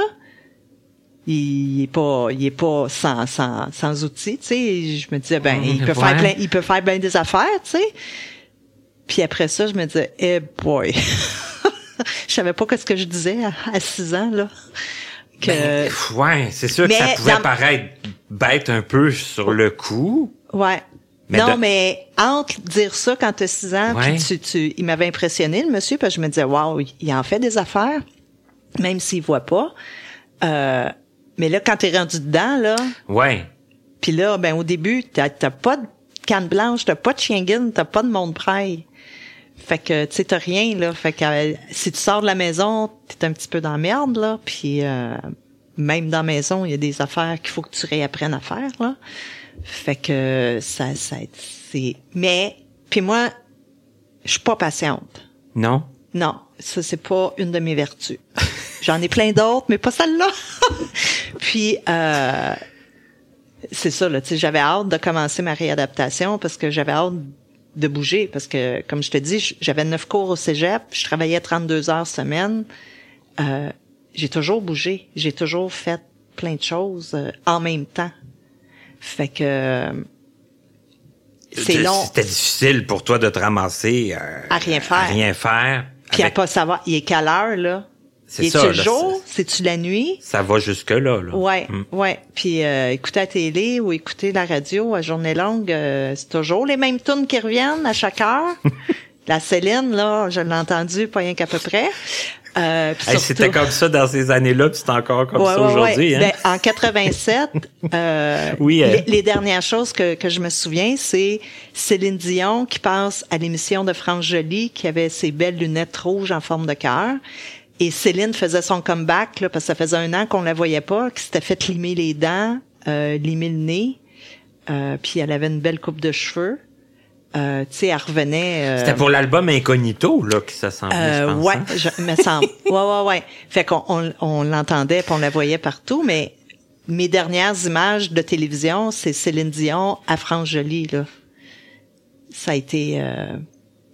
il est pas il est pas sans sans sans outils tu sais. Je me disais ben il peut faire plein il peut faire bien des affaires tu sais. Puis après ça je me disais eh boy. Je savais pas ce que je disais à, six ans là. Que ben, ouais c'est sûr que ça pouvait paraître bête un peu sur le coup. Ouais. Non, mais entre dire ça quand tu as 6 ans, puis tu, tu, il m'avait impressionné, le monsieur, parce que je me disais, waouh, il en fait des affaires, même s'il voit pas. Euh, mais là, quand t'es rendu dedans, là. Ouais. Puis là, ben, au début, t'as, pas de canne blanche, t'as pas de chien t'as pas de monde prêt. Fait que, tu sais, t'as rien, là. Fait que euh, si tu sors de la maison, t'es un petit peu dans la merde, là. Puis euh, même dans la maison, il y a des affaires qu'il faut que tu réapprennes à faire, là. Fait que ça, ça c'est... Mais, puis moi, je suis pas patiente. Non? Non, ça, c'est pas une de mes vertus. J'en ai plein d'autres, mais pas celle-là. Puis euh, c'est ça, là, tu sais, j'avais hâte de commencer ma réadaptation parce que j'avais hâte de bouger parce que, comme je te dis, j'avais neuf cours au cégep, je travaillais 32 heures semaine. Euh, j'ai toujours bougé, j'ai toujours fait plein de choses euh, en même temps. Fait que c'est long. C'était difficile pour toi de te ramasser à rien faire. À rien faire. Puis à pas savoir, il est quelle heure là? C'est ça. C'est jour? C'est-tu la nuit? Ça va jusque-là. Là. Ouais, hmm. ouais. Puis euh, écouter la télé ou écouter la radio à journée longue, euh, c'est toujours les mêmes tunes qui reviennent à chaque heure. la Céline, là, je l'ai entendu pas rien qu'à peu près. Euh, C'était comme ça dans ces années-là, puis c'est encore comme ça aujourd'hui. Hein? Ben, en 87, euh, oui, euh. les, dernières choses que, que je me souviens, c'est Céline Dion qui passe à l'émission de France Joly, qui avait ses belles lunettes rouges en forme de cœur. Et Céline faisait son comeback, là, parce que ça faisait un an qu'on la voyait pas, qu'elle s'était fait limer les dents, euh, limer le nez, euh, puis elle avait une belle coupe de cheveux. Euh, tu sais, elle revenait. Euh, C'était pour l'album Incognito là que ça semblait. Euh, je pense, ouais, hein? je, me semble. ouais, ouais, ouais. Fait qu'on on, on l'entendait, puis on la voyait partout, mais mes dernières images de télévision, c'est Céline Dion à France Jolie là. Ça a été, euh,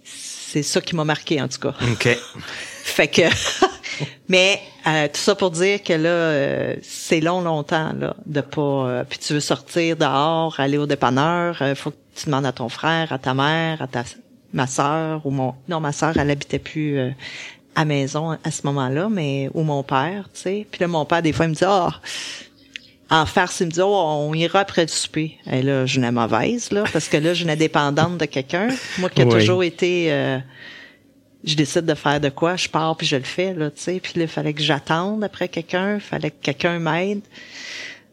c'est ça qui m'a marqué en tout cas. Ok. fait que Mais euh, tout ça pour dire que là, euh, c'est long, longtemps, là, de pas. Euh, puis tu veux sortir dehors, aller au dépanneur, faut que tu demandes à ton frère, à ta mère, à ta ma sœur ou mon. Non, ma sœur, elle habitait plus à maison à ce moment-là, mais ou mon père, tu sais. Puis là, mon père, des fois, il me dit ah. en farce, il me dit, oh, on ira après le souper. Et là, je n'ai mauvaise, là, parce que là, je n'ai dépendante de quelqu'un. Moi qui ai toujours été je décide de faire de quoi, je pars puis je le fais là, tu sais. Puis là, il fallait que j'attende après quelqu'un, il fallait que quelqu'un m'aide.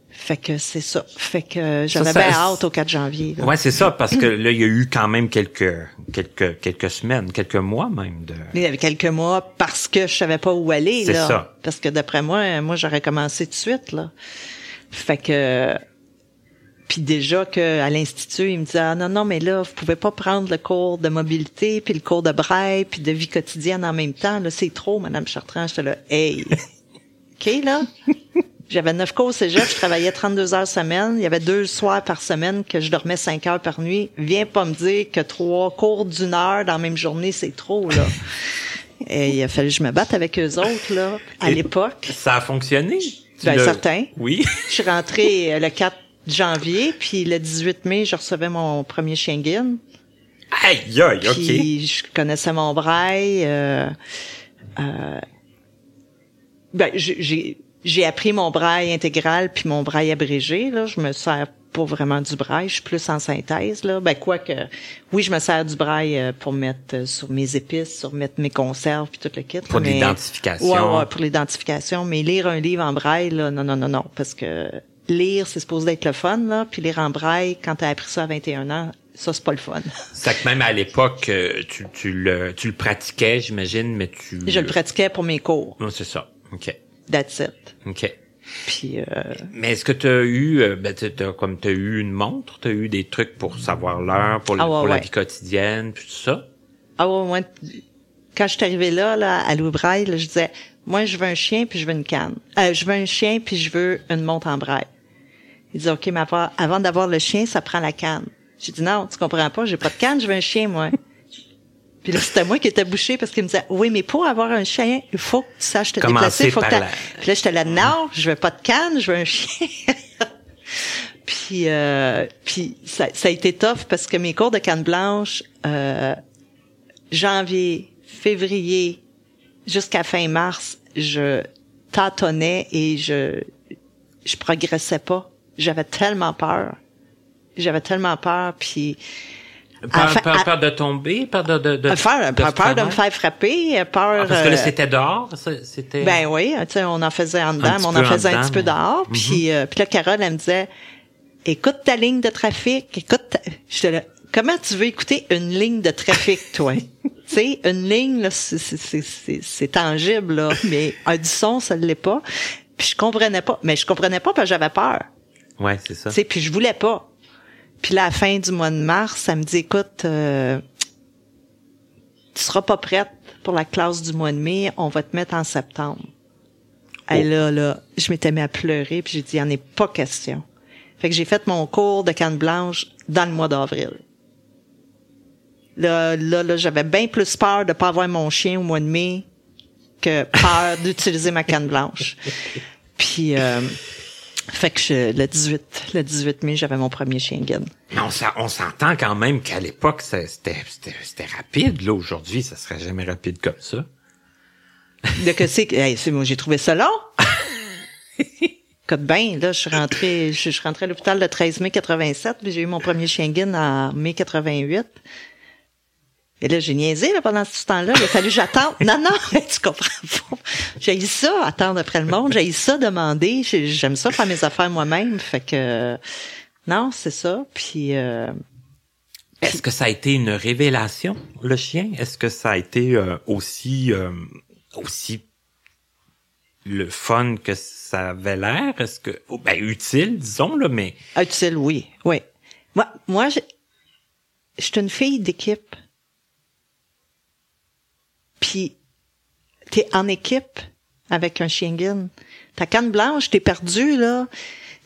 Fait que c'est ça. Fait que j'en avais hâte au 4 janvier. Là. Ouais, c'est ça, parce que là, il y a eu quand même quelques quelques quelques semaines, quelques mois même de. Il y avait quelques mois parce que je savais pas où aller. C'est ça. Parce que d'après moi, moi j'aurais commencé tout de suite là. Fait que puis déjà que à l'institut, il me disait ah non non mais là vous pouvez pas prendre le cours de mobilité puis le cours de braille puis de vie quotidienne en même temps. Là c'est trop madame Chartrand. J'étais là hey. Ok là? J'avais neuf cours au cégep je travaillais 32 heures semaine. Il y avait deux soirs par semaine que je dormais cinq heures par nuit. Viens pas me dire que trois cours d'une heure dans la même journée c'est trop là. Et il a fallu que je me batte avec eux autres là à l'époque. ça a fonctionné? Ben certain. Oui. Je suis rentrée euh, le 4 janvier, puis le 18 mai, je recevais mon premier Schengen. Aïe, aïe, OK. Puis je connaissais mon braille. Euh, euh, ben, j'ai j'ai appris mon braille intégral puis mon braille abrégé. Là, je me sers pas vraiment du braille, je suis plus en synthèse là. Ben quoi que, oui, je me sers du braille euh, pour mettre euh, sur mes épices, sur mettre mes conserves puis tout le kit. Pour l'identification. Ouais, ouais, pour l'identification. Mais lire un livre en braille, là, non, non, non, non, parce que lire, c'est supposé être le fun, là. Puis lire en braille, quand t'as appris ça à 21 ans, ça, c'est pas le fun. C'est que même à l'époque, euh, tu, tu, le, tu le pratiquais, j'imagine, mais tu... Je le pratiquais pour mes cours. Non, c'est ça. OK. That's it. OK. Puis, euh, Mais est-ce que tu as eu, euh, ben, t'as- t'as- comme tu as eu une montre, tu as eu des trucs pour savoir l'heure, pour, le- Ah ouais, pour la vie quotidienne, puis tout ça? ah ouais, moi, quand je suis arrivée là, là, à Louis Braille, là, je disais, moi, je veux un chien puis je veux une canne. Euh, je veux un chien puis je veux une montre en braille. Il dit, OK, mais avant, avant d'avoir le chien, ça prend la canne. J'ai dit, non, tu comprends pas, j'ai pas de canne, je veux un chien, moi. Puis là, c'était moi qui étais bouché parce qu'il me disait, oui, mais pour avoir un chien, il faut que tu saches te Commencer déplacer. Faut que la- Puis là, j'étais là, non, je veux pas de canne, je veux un chien. puis, euh, puis ça, ça a été tough parce que mes cours de canne blanche, euh, janvier, février, jusqu'à fin mars, je tâtonnais et je je progressais pas. J'avais tellement peur. J'avais tellement peur puis Peur, peur, peur de tomber, peur de... de, de peur, peur, de se peur de me faire frapper, peur Ah, parce que là, euh, c'était dehors, ça, c'était... Ben oui, tu sais, on en faisait en dedans, mais on en en faisait un petit peu dehors. Puis, euh, puis là, Carole, elle me disait, écoute ta ligne de trafic, écoute, ta... j'étais là, comment tu veux écouter une ligne de trafic, toi? tu sais, une ligne, là, c'est, c'est, c'est, c'est, c'est tangible, là, mais un du son, ça ne l'est pas. Puis je comprenais pas, mais je comprenais pas parce que j'avais peur. Ouais, c'est ça. Tu sais, puis je voulais pas. Puis la fin du mois de mars, ça me dit, écoute, euh, tu seras pas prête pour la classe du mois de mai, on va te mettre en septembre. Et là, là, je m'étais mis à pleurer, puis j'ai dit, il en est pas question. Fait que j'ai fait mon cours de canne blanche dans le mois d'avril. Là, là, là, j'avais bien plus peur de pas avoir mon chien au mois de mai que peur d'utiliser ma canne blanche. Puis, euh, fait que je- le 18, le 18 mai, j'avais mon premier guide. Mais on s'en- on s'entend quand même qu'à l'époque, c'était c'était- c'était rapide. Là, aujourd'hui, ça serait jamais rapide comme ça. De que c'est, hey, c'est moi, j'ai trouvé ça long. Code ben, là, je suis rentrée, je, je suis rentrée à l'hôpital le 13 mai 87, puis j'ai eu mon premier guide en mai 88. Et là, j'ai niaisé, là, pendant ce temps-là. Il a fallu que j'attende. Non, non, tu comprends pas. J'ai eu ça, attendre après le monde. J'ai eu ça, demander. J'ai- J'aime ça faire mes affaires moi-même. Fait que, non, c'est ça. Puis, euh, Est-ce que ça a été une révélation, le chien? Est-ce que ça a été euh, aussi euh, aussi le fun que ça avait l'air? Est-ce que oh, ben utile, disons là, mais Utile, oui, oui. Moi, moi, je suis une fille d'équipe. Puis, t'es en équipe avec un chien. Ta canne blanche, t'es perdu, là.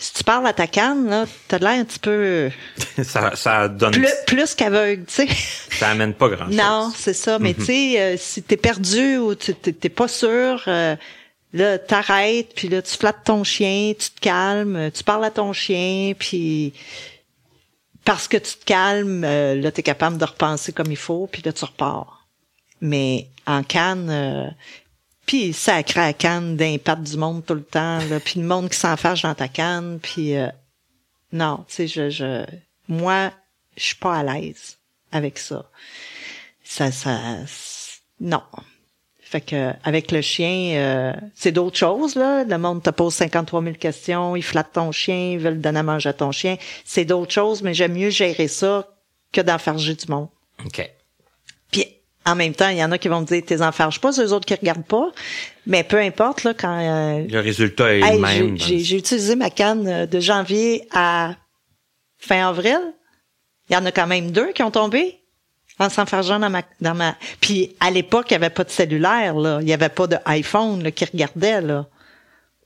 Si tu parles à ta canne, là, t'as l'air un petit peu ça ça donne plus, plus qu'aveugle, tu sais. ça amène pas grand chose. Non, c'est ça. Mais tu sais, euh, si t'es perdu ou t'es pas sûr, euh, là, t'arrêtes, puis là, tu flattes ton chien, tu te calmes, euh, tu parles à ton chien, puis parce que tu te calmes, euh, là, t'es capable de repenser comme il faut, puis là, tu repars. Mais en canne, euh, puis ça crée à canne d'un pattes du monde tout le temps, puis le monde qui s'enfarge dans ta canne, puis euh, non, tu sais, je, je, moi, je suis pas à l'aise avec ça. Ça, ça, non. Fait que avec le chien, euh, c'est d'autres choses là. Le monde te pose 53 000 questions, ils flattent ton chien, ils veulent donner à manger à ton chien. C'est d'autres choses, mais j'aime mieux gérer ça que d'enfarger du monde. OK. En même temps, il y en a qui vont me dire, t'es enfarges pas, c'est eux autres qui regardent pas. Mais peu importe là, quand euh, Le résultat est Hey, le même. j'ai- utilisé ma canne euh, de janvier à fin avril. Il y en a quand même deux qui ont tombé en s'enfargeant dans ma dans ma. Puis à l'époque, il y avait pas de cellulaire là, il y avait pas de iPhone là, qui regardait là.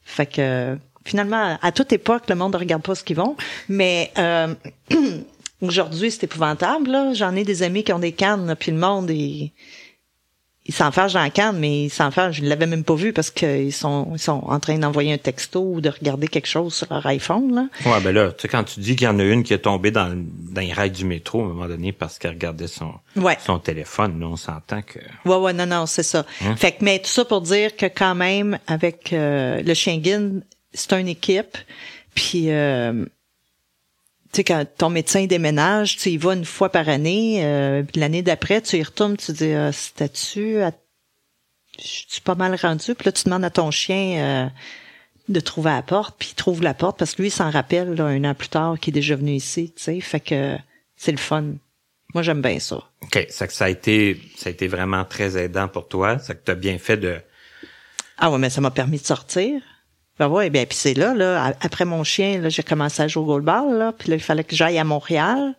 Fait que finalement, à toute époque, le monde ne regarde pas ce qu'ils vont. Mais euh, aujourd'hui, c'est épouvantable. là. J'en ai des amis qui ont des cannes, là, puis le monde il ils s'enfargent dans la canne, mais ils s'enfargent. Je ne l'avais même pas vu parce qu'ils sont, ils sont en train d'envoyer un texto ou de regarder quelque chose sur leur iPhone. Là. Ouais, ben là, tu sais, quand tu dis qu'il y en a une qui est tombée dans, le- dans les rails du métro à un moment donné parce qu'elle regardait son, Ouais. son téléphone, là, on s'entend que... Ouais, ouais, non, non, c'est ça. Fait que, mais tout ça pour dire que quand même, avec euh, le guide, c'est une équipe. Puis, euh, sais, quand ton médecin déménage, tu y vas une fois par année. euh, puis l'année d'après, tu y retournes, tu dis, ah, c'était-tu... à- Je suis pas mal rendu? Puis là, tu demandes à ton chien... euh, de trouver la porte, puis il trouve la porte parce que lui il s'en rappelle là, un an plus tard qu'il est déjà venu ici, tu sais, fait que c'est le fun. Moi j'aime bien ça. OK, ça ça a été ça a été vraiment très aidant pour toi, ça que tu as bien fait de Ah ouais, mais ça m'a permis de sortir. Ben ouais, bien puis c'est là là après mon chien là, j'ai commencé à jouer au goalball là, puis là il fallait que j'aille à Montréal,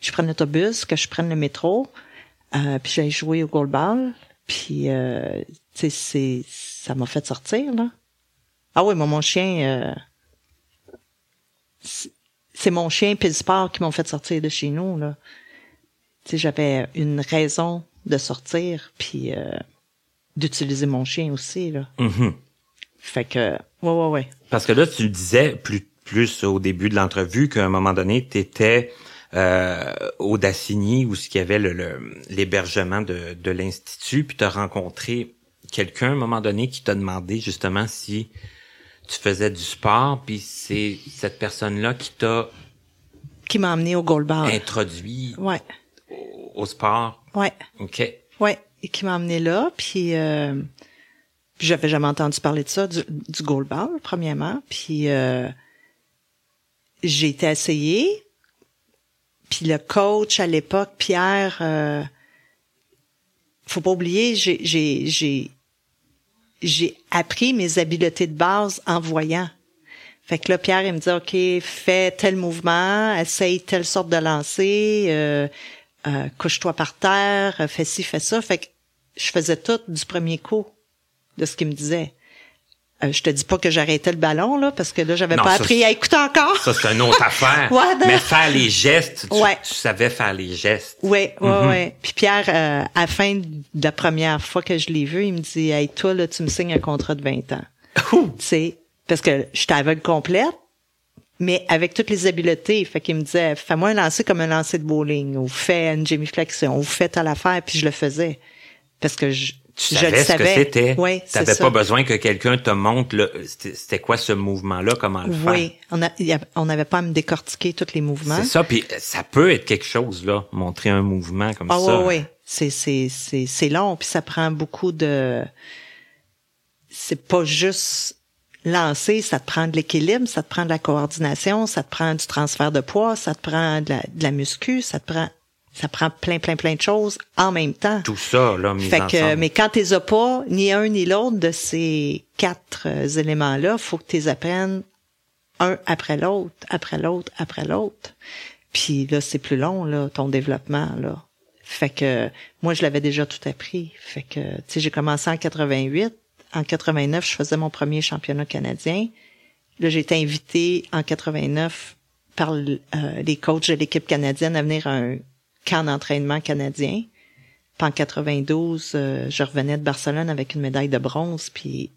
je prenne l'autobus, que je prenne le métro, euh, puis j'allais jouer au goalball, puis euh, tu sais c'est ça m'a fait sortir là. Ah oui, moi, mon chien, euh, c'est mon chien puis le sport qui m'ont fait sortir de chez nous, là. Tu sais, j'avais une raison de sortir puis euh, d'utiliser mon chien aussi, là. Mhm. Fait que, ouais, ouais, ouais. Parce que là, tu le disais plus, plus au début de l'entrevue qu'à un moment donné, tu étais euh, au Dassigny où il y avait l'hébergement de, de l'Institut, puis tu as rencontré quelqu'un à un moment donné qui t'a demandé justement si tu faisais du sport, puis c'est cette personne-là qui t'a qui m'a amené au goalball. Introduit ouais. au, sport. Ouais. OK. Ouais, et qui m'a amené là, puis euh, j'avais jamais entendu parler de ça, du, du goalball, premièrement, puis euh, j'ai été essayé, puis le coach à l'époque, Pierre, euh, faut pas oublier, j'ai appris mes habiletés de base en voyant. Fait que là, Pierre, il me dit, OK, fais tel mouvement, essaye telle sorte de lancer, euh, euh, couche-toi par terre, fais ci, fais ça. Fait que je faisais tout du premier coup de ce qu'il me disait. Euh, je te dis pas que j'arrêtais le ballon là parce que là j'avais pas appris à écouter encore. Ça c'est une autre affaire. Mais faire les gestes, tu, tu, savais faire les gestes. Oui, oui, mm oui. Puis Pierre, euh, à la fin de la première fois que je l'ai vu, il me dit "Hey toi là, tu me signes un contrat de 20 ans." tu sais, parce que j'étais aveugle complète, mais avec toutes les habiletés. Fait qu'il me disait "Fais-moi un lancer comme un lancer de bowling ou fais une gémiflexion ou fais telle affaire." Puis je le faisais parce que je tu savais, ce que c'était. Oui, tu n'avais pas besoin que quelqu'un te montre le, c'était quoi ce mouvement-là, comment le faire? Oui, on n'avait pas à me décortiquer tous les mouvements. C'est ça, puis ça peut être quelque chose là, montrer un mouvement comme ah, ça. Oui, oui, c'est long, puis ça prend beaucoup de. C'est pas juste lancer, ça te prend de l'équilibre, ça te prend de la coordination, ça te prend du transfert de poids, ça te prend de la, de la muscu, ça te prend ça prend plein, plein, plein de choses en même temps. Tout ça, là, mis fait que, Mais quand tu as pas, ni un ni l'autre de ces quatre euh, éléments-là, faut que tu les apprennes un après l'autre, après l'autre, après l'autre. Puis là, c'est plus long, là, ton développement, là. Fait que moi, je l'avais déjà tout appris. Fait que, tu sais, j'ai commencé en 88. En 89, je faisais mon premier championnat canadien. Là, j'ai été invité en 89 par euh, les coachs de l'équipe canadienne à venir à un camp d'entraînement canadien. Puis en 92, euh, je revenais de Barcelone avec une médaille de bronze, puis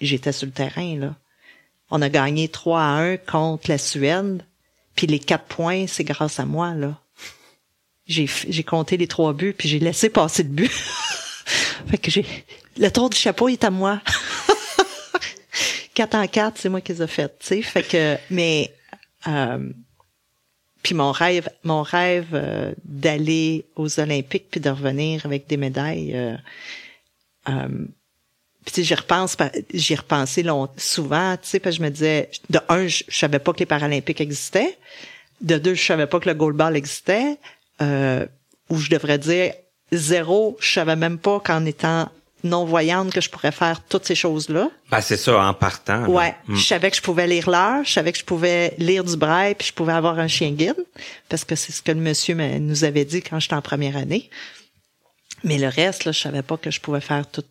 j'étais sur le terrain, là. On a gagné 3 à 1 contre la Suède, puis les quatre points, c'est grâce à moi, là. J'ai, j'ai compté les trois buts, puis j'ai laissé passer le but. fait que j'ai... Le tour du chapeau est à moi. 4 en 4, c'est moi qui les ai fait, tu sais. Fait que... Mais... Euh, puis mon rêve, mon rêve euh, d'aller aux Olympiques puis de revenir avec des médailles. Euh, euh, puis j'y repense, j'y repensé long, souvent, tu sais, parce que je me disais, de un, je, savais pas que les Paralympiques existaient. De deux, je savais pas que le goalball existait. Euh, ou je devrais dire zéro, je savais même pas qu'en étant non-voyante que je pourrais faire toutes ces choses-là. Ben, c'est ça, en partant. Ouais. Mm. Je savais que je pouvais lire l'heure, je savais que je pouvais lire du braille, puis je pouvais avoir un chien guide, parce que c'est ce que le monsieur nous avait dit quand j'étais en première année. Mais le reste, là, je savais pas que je pouvais faire toutes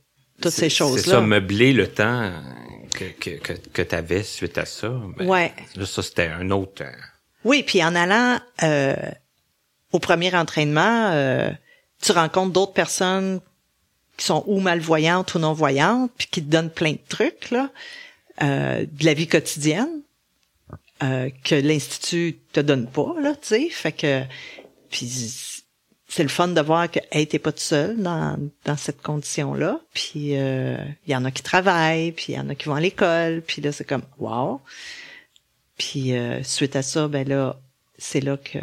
ces choses-là. C'est ça, meubler le temps que, que, que, que tu avais suite à ça. Ben, ouais. Là, ça, c'était un autre... Euh, oui, puis en allant euh, au premier entraînement, euh, tu rencontres d'autres personnes qui sont ou malvoyantes ou non-voyantes, puis qui te donnent plein de trucs, là, euh, de la vie quotidienne, euh, que l'Institut te donne pas, là, tu sais. Fait que, puis c'est le fun de voir que, hey, t'es pas tout seul dans, dans cette condition-là. Puis euh, il y en a qui travaillent, puis il y en a qui vont à l'école, puis là, c'est comme, wow. Puis suite à ça, ben là, c'est là que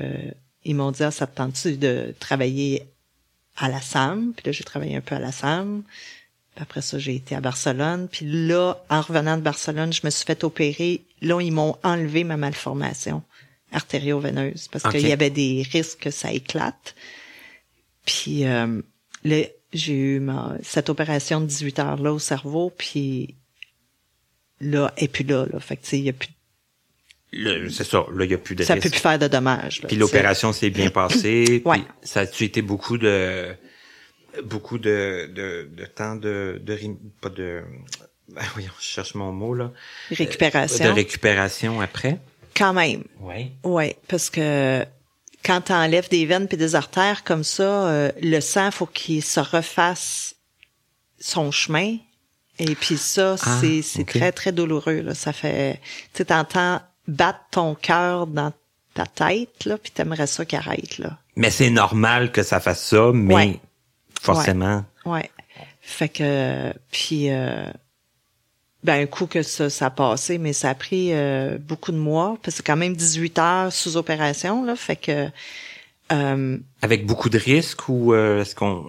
ils m'ont dit, ah, ça te tente-tu de travailler à la SAM. Puis là, j'ai travaillé un peu à la SAM. Puis après ça, j'ai été à Barcelone. Puis là, en revenant de Barcelone, je me suis fait opérer. Là, ils m'ont enlevé ma malformation artério-veineuse parce qu'il y avait des risques que ça éclate. Puis euh, là, j'ai eu ma, cette opération de 18 heures là au cerveau. Puis là, et puis là, là, fait que tu sais, il y a plus, C'est ça. Là, il y a plus de ça risque. peut plus faire de dommages. là, Puis l'opération s'est bien passée. Ouais. Ça a-tu été beaucoup de beaucoup de de, de temps de de pas de ben oui, je cherche mon mot là. Récupération. De récupération après. Quand même. Oui. Ouais, parce que quand tu enlèves des veines puis des artères comme ça, euh, le sang faut qu'il se refasse son chemin. Et puis ça, Ah, c'est très très douloureux là. Ça fait, tu sais, t'entends battre ton cœur dans ta tête là, puis t'aimerais ça qu'il arrête là. Mais c'est normal que ça fasse ça, mais Ouais. forcément. Ouais. Fait que puis euh, ben un coup que ça ça a passé, mais ça a pris euh, beaucoup de mois parce que c'est quand même 18 heures sous opération là, fait que euh, Avec beaucoup de risques ou euh, est-ce qu'on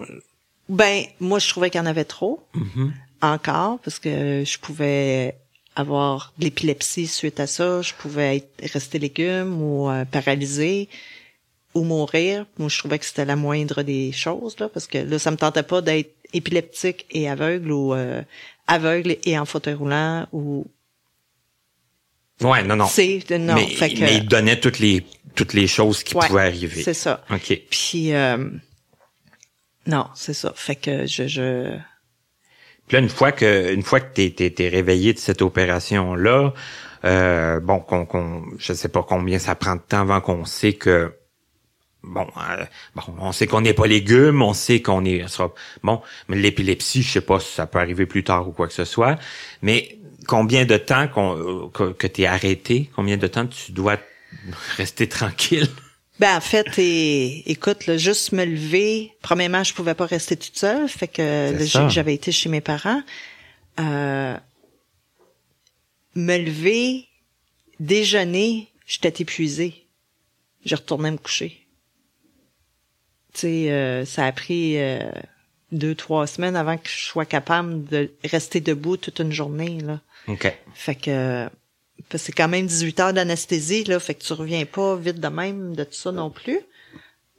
Ben, moi, je trouvais qu'il y en avait trop, Mhm. encore, parce que je pouvais avoir de l'épilepsie suite à ça, je pouvais être, rester légume ou euh, paralysé ou mourir. Moi, je trouvais que c'était la moindre des choses, là, parce que là, ça me tentait pas d'être épileptique et aveugle ou euh, aveugle et en fauteuil roulant ou Ouais, non non. c'est non mais, fait que mais il donnait toutes les toutes les choses qui Ouais, pouvaient arriver. c'est ça OK. puis euh, non c'est ça fait que je je Puis là, une fois que, une fois que t'es, réveillé de cette opération-là, euh, bon, qu'on, qu'on, je sais pas combien ça prend de temps avant qu'on sait que, bon, euh, bon, on sait qu'on n'est pas légumes, on sait qu'on est, sera- bon, mais l'épilepsie, je sais pas si ça peut arriver plus tard ou quoi que ce soit, mais combien de temps qu'on, euh, que, que t'es arrêté, combien de temps tu dois rester tranquille? Ben en fait, et, écoute, là, juste me lever. Premièrement, je pouvais pas rester toute seule, fait que là, j'avais été chez mes parents. Euh, me lever, déjeuner, j'étais épuisée. Je retournais me coucher. Tu sais, euh, ça a pris euh, deux, trois semaines avant que je sois capable de rester debout toute une journée là. OK. Fait que c'est quand même 18 heures d'anesthésie, là, fait que tu reviens pas vite de même de tout ça non plus.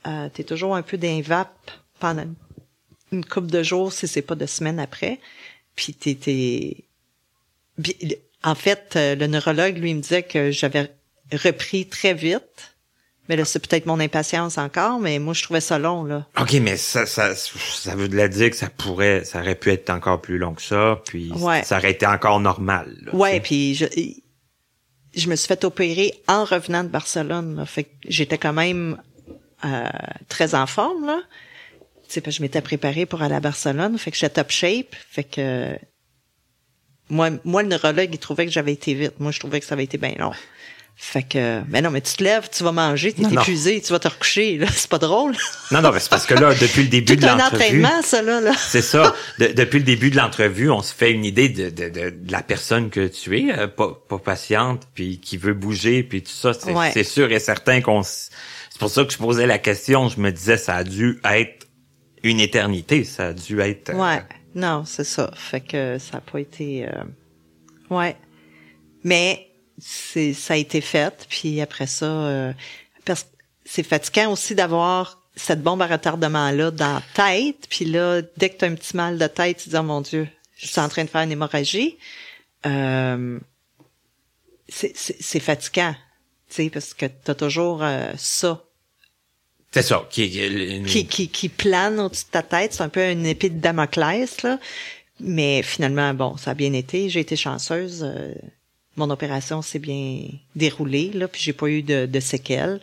Euh, t'es toujours un peu d'invape pendant une couple de jours si c'est pas de semaines après. Puis t'es, En fait, euh, le neurologue, lui, me disait que j'avais repris très vite. Mais là, c'est peut-être mon impatience encore, mais moi, je trouvais ça long, là. OK, mais ça, ça, ça veut dire que ça pourrait, ça aurait pu être encore plus long que ça, puis Ouais. ça aurait été encore normal. là, Ouais, tu puis je, je me suis fait opérer en revenant de Barcelone. Là. Fait que j'étais quand même euh, très en forme là. Parce que je m'étais préparée pour aller à Barcelone, fait que j'étais top shape, fait que moi, moi le neurologue il trouvait que j'avais été vite. Moi, je trouvais que ça avait été bien long. Fait que, mais non, mais tu te lèves, tu vas manger, non. épuisé, tu vas te recoucher, là. C'est pas drôle. Non, non, mais c'est parce que là, depuis le début Tout de un l'entrevue, entraînement, ça, là, là. c'est ça. De- depuis le début de l'entrevue, on se fait une idée de, de, de, de la personne que tu es, euh, pas, pas patiente, puis qui veut bouger, puis tout ça. C'est Ouais. c'est sûr et certain qu'on. C'est pour ça que je posais la question. Je me disais, ça a dû être une éternité. Ça a dû être. euh, Ouais, non, c'est ça. Fait que ça a pas été. euh, Ouais, mais c'est ça a été fait. Puis après ça, euh, parce que c'est fatigant aussi d'avoir cette bombe à retardement là dans la tête. Puis là, dès que t'as un petit mal de tête, tu te dis oh mon Dieu, je suis en train de faire une hémorragie. Euh, c'est c'est- c'est fatigant, tu sais, parce que t'as toujours euh, ça C'est ça. Qui, qui- qui, qui, qui plane au-dessus de ta tête. C'est un peu une épée de Damoclès, là. Mais finalement, bon, ça a bien été. J'ai été chanceuse. euh, mon opération s'est bien déroulée, là, puis j'ai pas eu de, de séquelles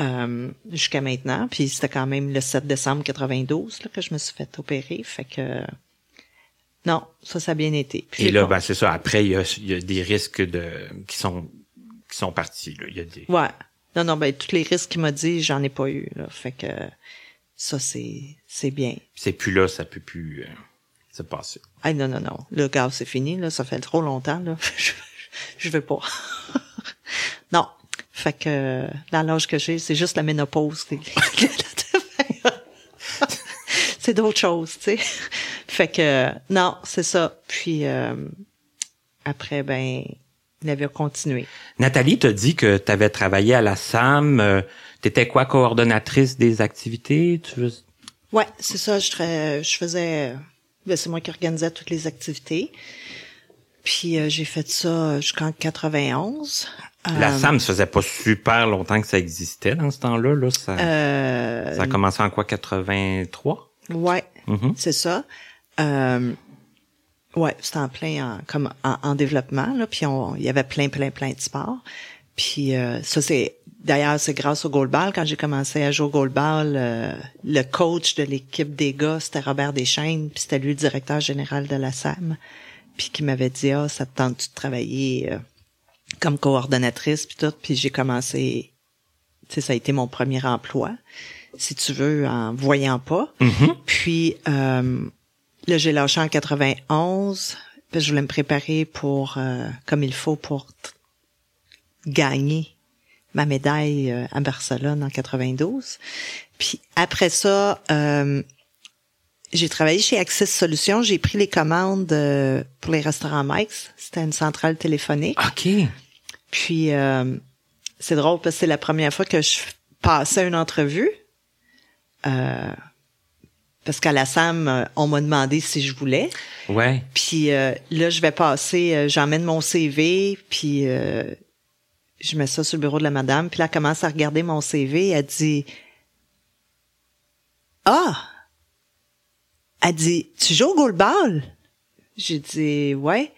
euh, jusqu'à maintenant. Puis c'était quand même le 7 décembre 92 là, que je me suis fait opérer. Fait que non, ça, ça a bien été. Puis Et là, ben, c'est ça. Après, il y a, il y a des risques de qui sont qui sont partis. Là. Il y a des. Ouais. Non, non, ben tous les risques qu'il m'a dit, j'en ai pas eu. Là. Fait que ça, c'est c'est bien. C'est plus là, ça peut plus euh, se passer. Ah non, non, non. Le gaz, c'est fini, là. Ça fait trop longtemps, là. je, veux pas. non. Fait que, dans l'âge que j'ai, c'est juste la ménopause. c'est- d'autres choses, tu sais. Fait que non, c'est ça. Puis euh, après, ben, il avait continué. Nathalie t'a dit que tu avais travaillé à la SAM. Euh, T'étais quoi, coordonnatrice des activités? Tu veux... Ouais, c'est ça. Je, je faisais. ben, c'est moi qui organisais toutes les activités. Puis euh, j'ai fait ça jusqu'en 91. La Euh, SAM, ça faisait pas super longtemps que ça existait dans ce temps-là. Là, ça, euh, ça a commencé en quoi, 83? Ouais, Mhm. c'est ça. Euh, ouais, c'était en plein en, comme en, en développement là, puis on- il y avait plein plein plein de sports. Puis euh, ça c'est d'ailleurs c'est grâce au goalball quand j'ai commencé à jouer au goalball, euh, le coach de l'équipe des gars c'était Robert Deschaines, puis c'était lui le directeur général de la SAM, puis qui m'avait dit ah ça te tente de travailler euh, comme coordonnatrice puis tout, puis j'ai commencé, tu sais ça a été mon premier emploi si tu veux, en voyant pas. Puis euh, là, j'ai lâché en 91. Puis je voulais me préparer pour euh, comme il faut pour gagner ma médaille euh, à Barcelone en 92. Puis après ça, euh, j'ai travaillé chez Access Solutions. J'ai pris les commandes euh, pour les restaurants Mike's. C'était une centrale téléphonique. OK. Puis euh, c'est drôle parce que c'est la première fois que je passais une entrevue. Euh, parce qu'à la SAM, euh, on m'a demandé si je voulais. Ouais. Puis euh, là, je vais passer, euh, j'emmène mon CV, puis euh, je mets ça sur le bureau de la madame. Puis là, elle commence à regarder mon CV. Elle dit, ah, elle dit, tu joues au goalball? J'ai dit, ouais.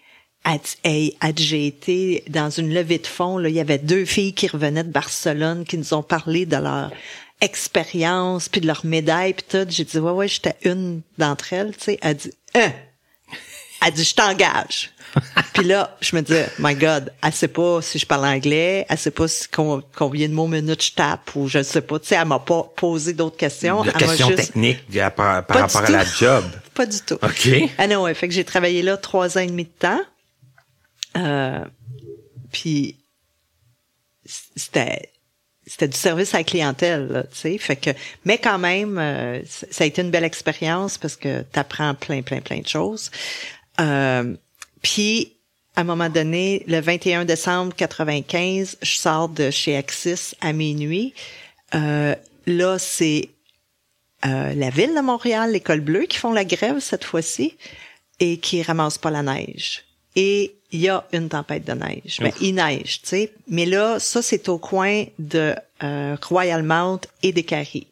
Elle dit, hey, j'ai été dans une levée de fonds, là, il y avait deux filles qui revenaient de Barcelone qui nous ont parlé de leur expérience, puis de leur médaille, puis tout. J'ai dit, ouais, ouais, j'étais une d'entre elles, tu sais. Elle dit, hein? Elle dit, je t'engage. Puis là, je me dis, my God, elle sait pas si je parle anglais, elle sait pas si com- combien de mots minutes je tape, ou je sais pas, tu sais, elle m'a pas posé d'autres questions. La Elle m'a question juste- technique euh, par, par Pas du rapport à tout. la job. Pas du tout. OK. Ah non, ouais, fait que j'ai travaillé là trois ans et demi de temps. Euh, puis c'était c'était du service à la clientèle, tu sais. Fait que, mais quand même, euh, ça a été une belle expérience parce que t'apprends plein, plein, plein de choses. Euh, puis à un moment donné, le 21 décembre 95, je sors de chez Axis à minuit. Euh, là, c'est euh, la ville de Montréal, l'école bleue, qui font la grève cette fois-ci et qui ramassent pas la neige. Et il y a une tempête de neige. Ben, il neige, tu sais. Mais là, ça, c'est au coin de euh, Royal Mount et des Carrés.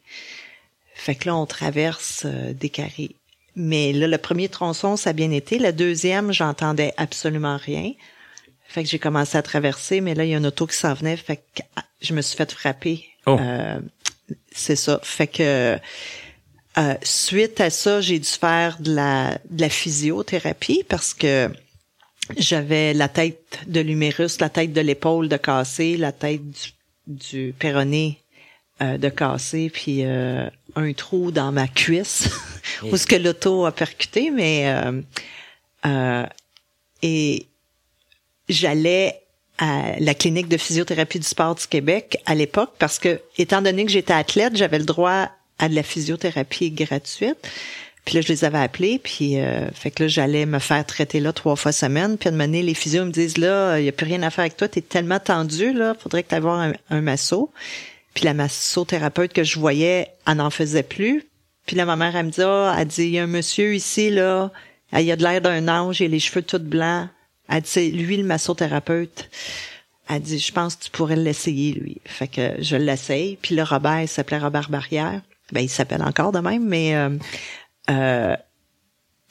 Fait que là, on traverse euh, des Carrés. Mais là, le premier tronçon, ça a bien été. Le deuxième, j'entendais absolument rien. Fait que j'ai commencé à traverser, mais là, il y a une auto qui s'en venait. Fait que ah, je me suis fait frapper. Oh. Euh, c'est ça. Fait que euh, suite à ça, j'ai dû faire de la, de la physiothérapie parce que j'avais la tête de l'humérus, la tête de l'épaule de cassé, la tête du, du péroné euh, de cassé, puis euh, un trou dans ma cuisse où ce que l'auto a percuté, mais euh, euh, et j'allais à la clinique de physiothérapie du sport du Québec à l'époque parce que, étant donné que j'étais athlète, j'avais le droit à de la physiothérapie gratuite. Puis là, je les avais appelés, puis euh, fait que là, j'allais me faire traiter là trois fois semaine. Puis à un moment donné, les physios me disent là, il y a plus rien à faire avec toi, t'es tellement tendu là, faudrait que tu un, un masso. Puis la massothérapeute que je voyais, elle n'en faisait plus. Puis là, ma mère, elle me dit, ah, elle dit, il y a un monsieur ici, là, il a de l'air d'un ange, il a les cheveux tout blancs. Elle dit, c'est lui le massothérapeute. Elle dit, je pense que tu pourrais l'essayer, lui. Fait que je l'essaye. Puis là, Robert, il s'appelait Robert Barrière. Ben, il s'appelle encore de même, mais euh, euh,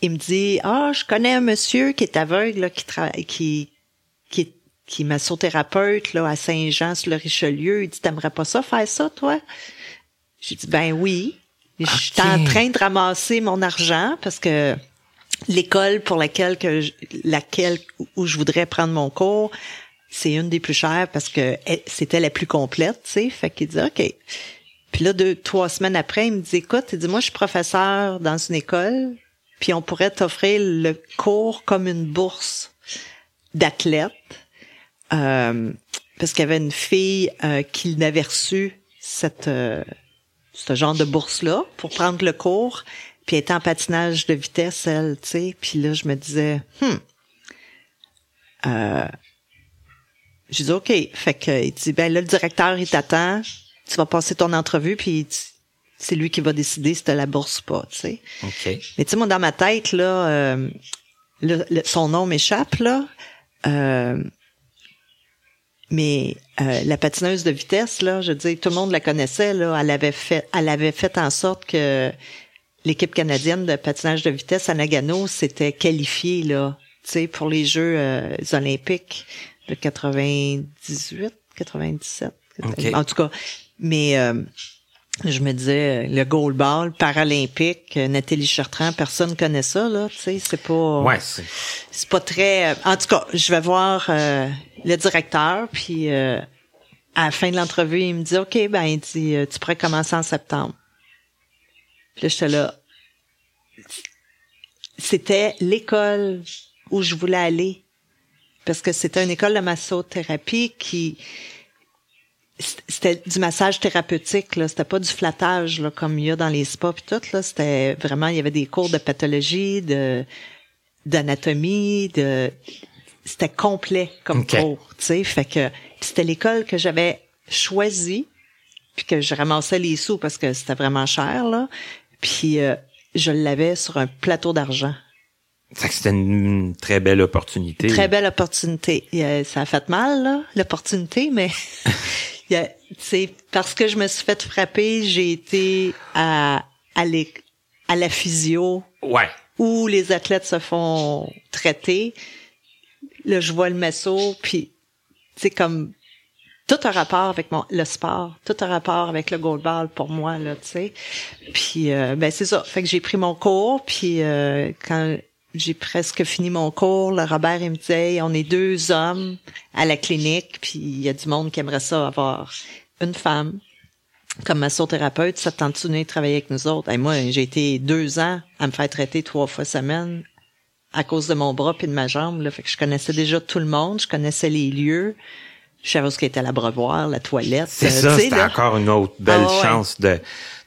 il me dit, ah, je connais un monsieur qui est aveugle, là, qui travaille, qui, qui est massothérapeute là à Saint-Jean sur le Richelieu, il dit t'aimerais pas ça faire ça toi? J'ai dit ben oui. Je suis Ok. en train de ramasser mon argent parce que l'école pour laquelle que je- laquelle où je voudrais prendre mon cours, c'est une des plus chères parce que c'était la plus complète, tu sais. Fait qu'il dit OK. Puis là deux trois semaines après, il me dit écoute, il dit moi je suis professeur dans une école, puis on pourrait t'offrir le cours comme une bourse d'athlète euh, parce qu'il y avait une fille euh, qui n'avait reçu cette euh, ce genre de bourse là pour prendre le cours puis elle était en patinage de vitesse, elle, tu sais. Puis là, je me disais, hmm. Euh, j'ai dit, OK. Fait que, il dit, ben là, le directeur, il t'attend. Tu vas passer ton entrevue, puis c'est lui qui va décider si t'as la bourse ou pas, tu sais. OK. Mais tu sais, moi, dans ma tête, là, euh, le- le- son nom m'échappe, là. Euh, mais euh, la patineuse de vitesse, là, je veux dire, tout le monde la connaissait, là. Elle avait fait, elle avait fait en sorte que l'équipe canadienne de patinage de vitesse à Nagano s'était qualifiée, là, tu sais, pour les Jeux euh, olympiques de 98, 97. Ok. En tout cas, mais euh, je me disais, euh, le goalball paralympique, euh, Nathalie Chartrand, personne connaît ça, là, tu sais, c'est pas... Ouais, c'est C'est pas très... euh, En tout cas, je vais voir euh, le directeur, puis euh, à la fin de l'entrevue, il me dit, OK, ben, il dit, tu pourrais commencer en septembre. Puis là, j'étais là. C'était l'école où je voulais aller. Parce que c'était une école de massothérapie qui... C'était du massage thérapeutique, là. C'était pas du flattage, là, comme il y a dans les spas puis tout, là. C'était vraiment... Il y avait des cours de pathologie, de d'anatomie, de c'était complet comme cours, tu sais, fait que c'était l'école que j'avais choisie puis que je ramassais les sous parce que c'était vraiment cher là, puis euh, je l'avais sur un plateau d'argent. c'était une très belle opportunité. Très belle opportunité. A- ça a fait mal là, l'opportunité, mais c'est parce que je me suis fait frapper, j'ai été à à, l'é- à la physio Ouais. où les athlètes se font traiter. Là, je vois le masso, puis c'est comme tout a rapport avec mon le sport, tout a rapport avec le goalball pour moi là, tu sais. Puis euh, ben c'est ça, fait que j'ai pris mon cours, puis euh, quand j'ai presque fini mon cours, le Robert il me disait on est deux hommes à la clinique, puis il y a du monde qui aimerait ça avoir une femme comme massothérapeute, ça te tente-tu de venir travailler avec nous autres? Et moi, j'ai été deux ans à me faire traiter trois fois semaine à cause de mon bras puis de ma jambe. Là. Fait que je connaissais déjà tout le monde, je connaissais les lieux, je savais où ce qu'était l'abreuvoir, la toilette. C'est euh, ça, c'était là. encore une autre belle Ah chance de,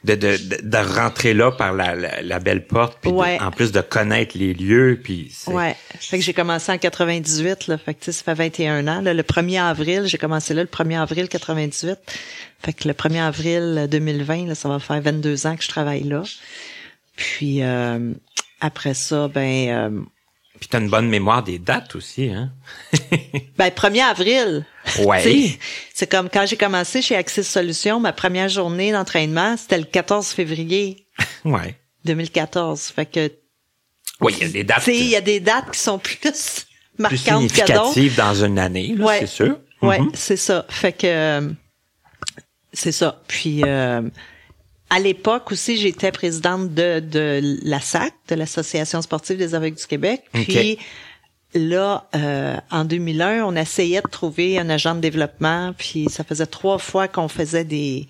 de, de, de rentrer là par la, la, la belle porte, puis Ouais. en plus de connaître les lieux, puis c'est- Ouais. Fait que j'ai commencé en 98, là. Fait que, ça fait 21 ans. Là. Le 1er avril, j'ai commencé là le 1er avril 98. Fait que le 1er avril 2020, là, ça va faire 22 ans que je travaille là. Puis, euh, après ça, ben, euh, Puis t'as une bonne mémoire des dates aussi, hein? ben, 1er avril. Ouais. C'est comme quand j'ai commencé chez Axis Solutions, ma première journée d'entraînement, c'était le 14 février Ouais. 2014. Fait que, Oui, il y a des dates il y a des dates qui sont plus plus marquantes que d'autres. significatives dans une année, Ouais. c'est sûr. Ouais, Mhm. c'est ça. Fait que euh, c'est ça. Puis euh, à l'époque aussi, j'étais présidente de, de la SAC, de l'Association sportive des aveugles du Québec. Puis là, euh, en 2001, on essayait de trouver un agent de développement. Puis ça faisait trois fois qu'on faisait des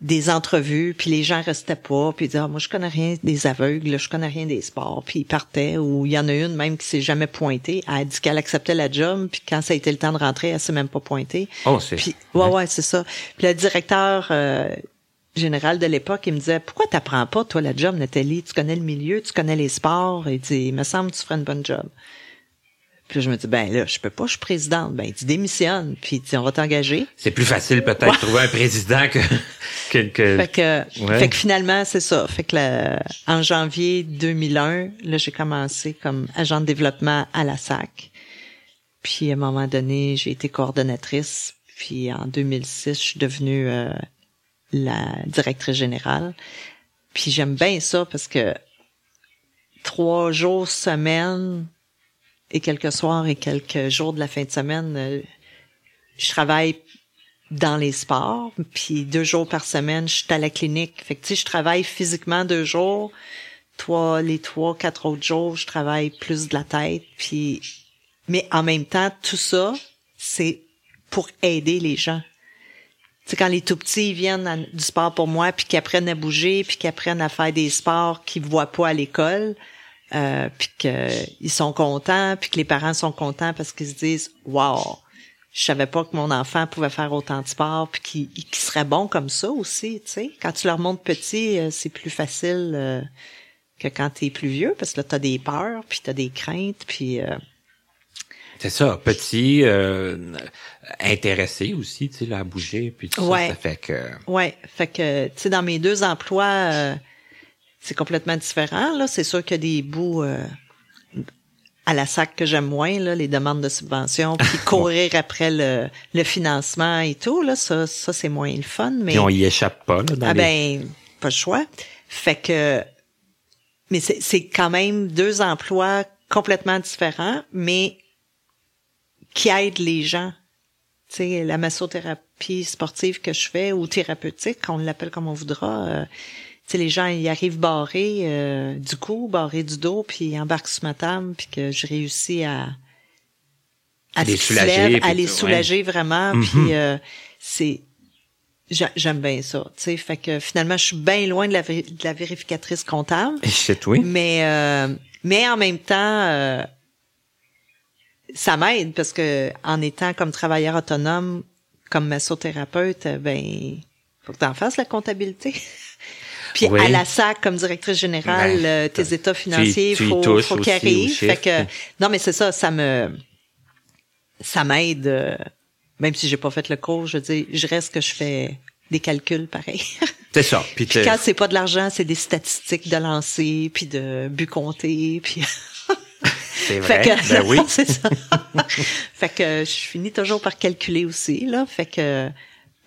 des entrevues, puis les gens restaient pas, puis ils disaient ah, moi je connais rien des aveugles, je connais rien des sports, puis ils partaient ou il y en a une même qui s'est jamais pointée, elle a dit qu'elle acceptait la job, puis quand ça a été le temps de rentrer, elle s'est même pas pointée. Oh, c'est... Puis ouais ouais, c'est ça. Puis le directeur euh, général de l'époque, il me disait pourquoi t'apprends pas toi la job Nathalie, tu connais le milieu, tu connais les sports, il dit il me semble que tu ferais une bonne job. Puis je me dis ben là, je peux pas, je suis présidente. Ben il dit démissionne, puis dit on va t'engager. C'est plus facile peut-être de trouver un président que... que, que- Fait que, Ouais. fait que finalement, c'est ça. Fait que en janvier 2001, là, j'ai commencé comme agent de développement à la SAC. Puis à un moment donné, j'ai été coordonnatrice. Puis en 2006, je suis devenue euh, la directrice générale. Puis j'aime bien ça parce que trois jours semaine et quelques soirs et quelques jours de la fin de semaine, euh, je travaille dans les sports, puis deux jours par semaine, je suis à la clinique. Fait que tu sais, je travaille physiquement deux jours, trois, les trois, quatre autres jours, je travaille plus de la tête, puis mais en même temps, tout ça, c'est pour aider les gens. Tu sais, quand les tout petits viennent du sport pour moi, puis qu'ils apprennent à bouger, puis qu'ils apprennent à faire des sports qu'ils voient pas à l'école, euh, puis qu'ils sont contents, puis que les parents sont contents parce qu'ils se disent « Wow! Je savais pas que mon enfant pouvait faire autant de sport, puis qu'il qu'il serait bon comme ça aussi, tu sais. Quand tu leur montres petit, euh, c'est plus facile euh, que quand t'es plus vieux, parce que là, t'as des peurs, puis t'as des craintes, puis... Euh, c'est ça, petit, euh, intéressé aussi, tu sais, à bouger, puis tout ça, ça fait que... Ouais, fait que, tu sais, dans mes deux emplois, euh, c'est complètement différent, là. C'est sûr qu'il y a des bouts euh, à la sac que j'aime moins, là, les demandes de subvention, puis courir après le, le financement et tout, là, ça, ça c'est moins le fun, mais... Puis on y échappe pas, là, dans Ah ben, pas le choix. Fait que... Mais c'est quand même deux emplois complètement différents, mais qui aident les gens. Sais, la massothérapie sportive que je fais ou thérapeutique, on l'appelle comme on voudra. Euh, tu sais, les gens ils arrivent barrés euh, du cou, barrés du dos, puis ils embarquent sur ma table, puis que je réussis à à les soulager, à les soulager vraiment. Mhm. Puis euh, c'est j'aime bien ça. Tu sais, fait que finalement je suis bien loin de la, de la vérificatrice comptable. C'est oui. Mais euh, mais en même temps euh, ça m'aide parce que en étant comme travailleur autonome, comme massothérapeute, ben faut que tu en fasses la comptabilité. Puis Oui. à la SAC comme directrice générale, Ben, euh, tes états financiers, y faut faut aussi qu'ils arrivent. Fait que non mais c'est ça, ça me ça m'aide euh, même si j'ai pas fait le cours, je dis je reste que je fais des calculs pareil. C'est ça. Puis, quand c'est pas de l'argent, c'est des statistiques de lancer, puis de but compté, puis c'est vrai. fait que, Ben oui. c'est ça. fait que je finis toujours par calculer aussi, là. Fait que,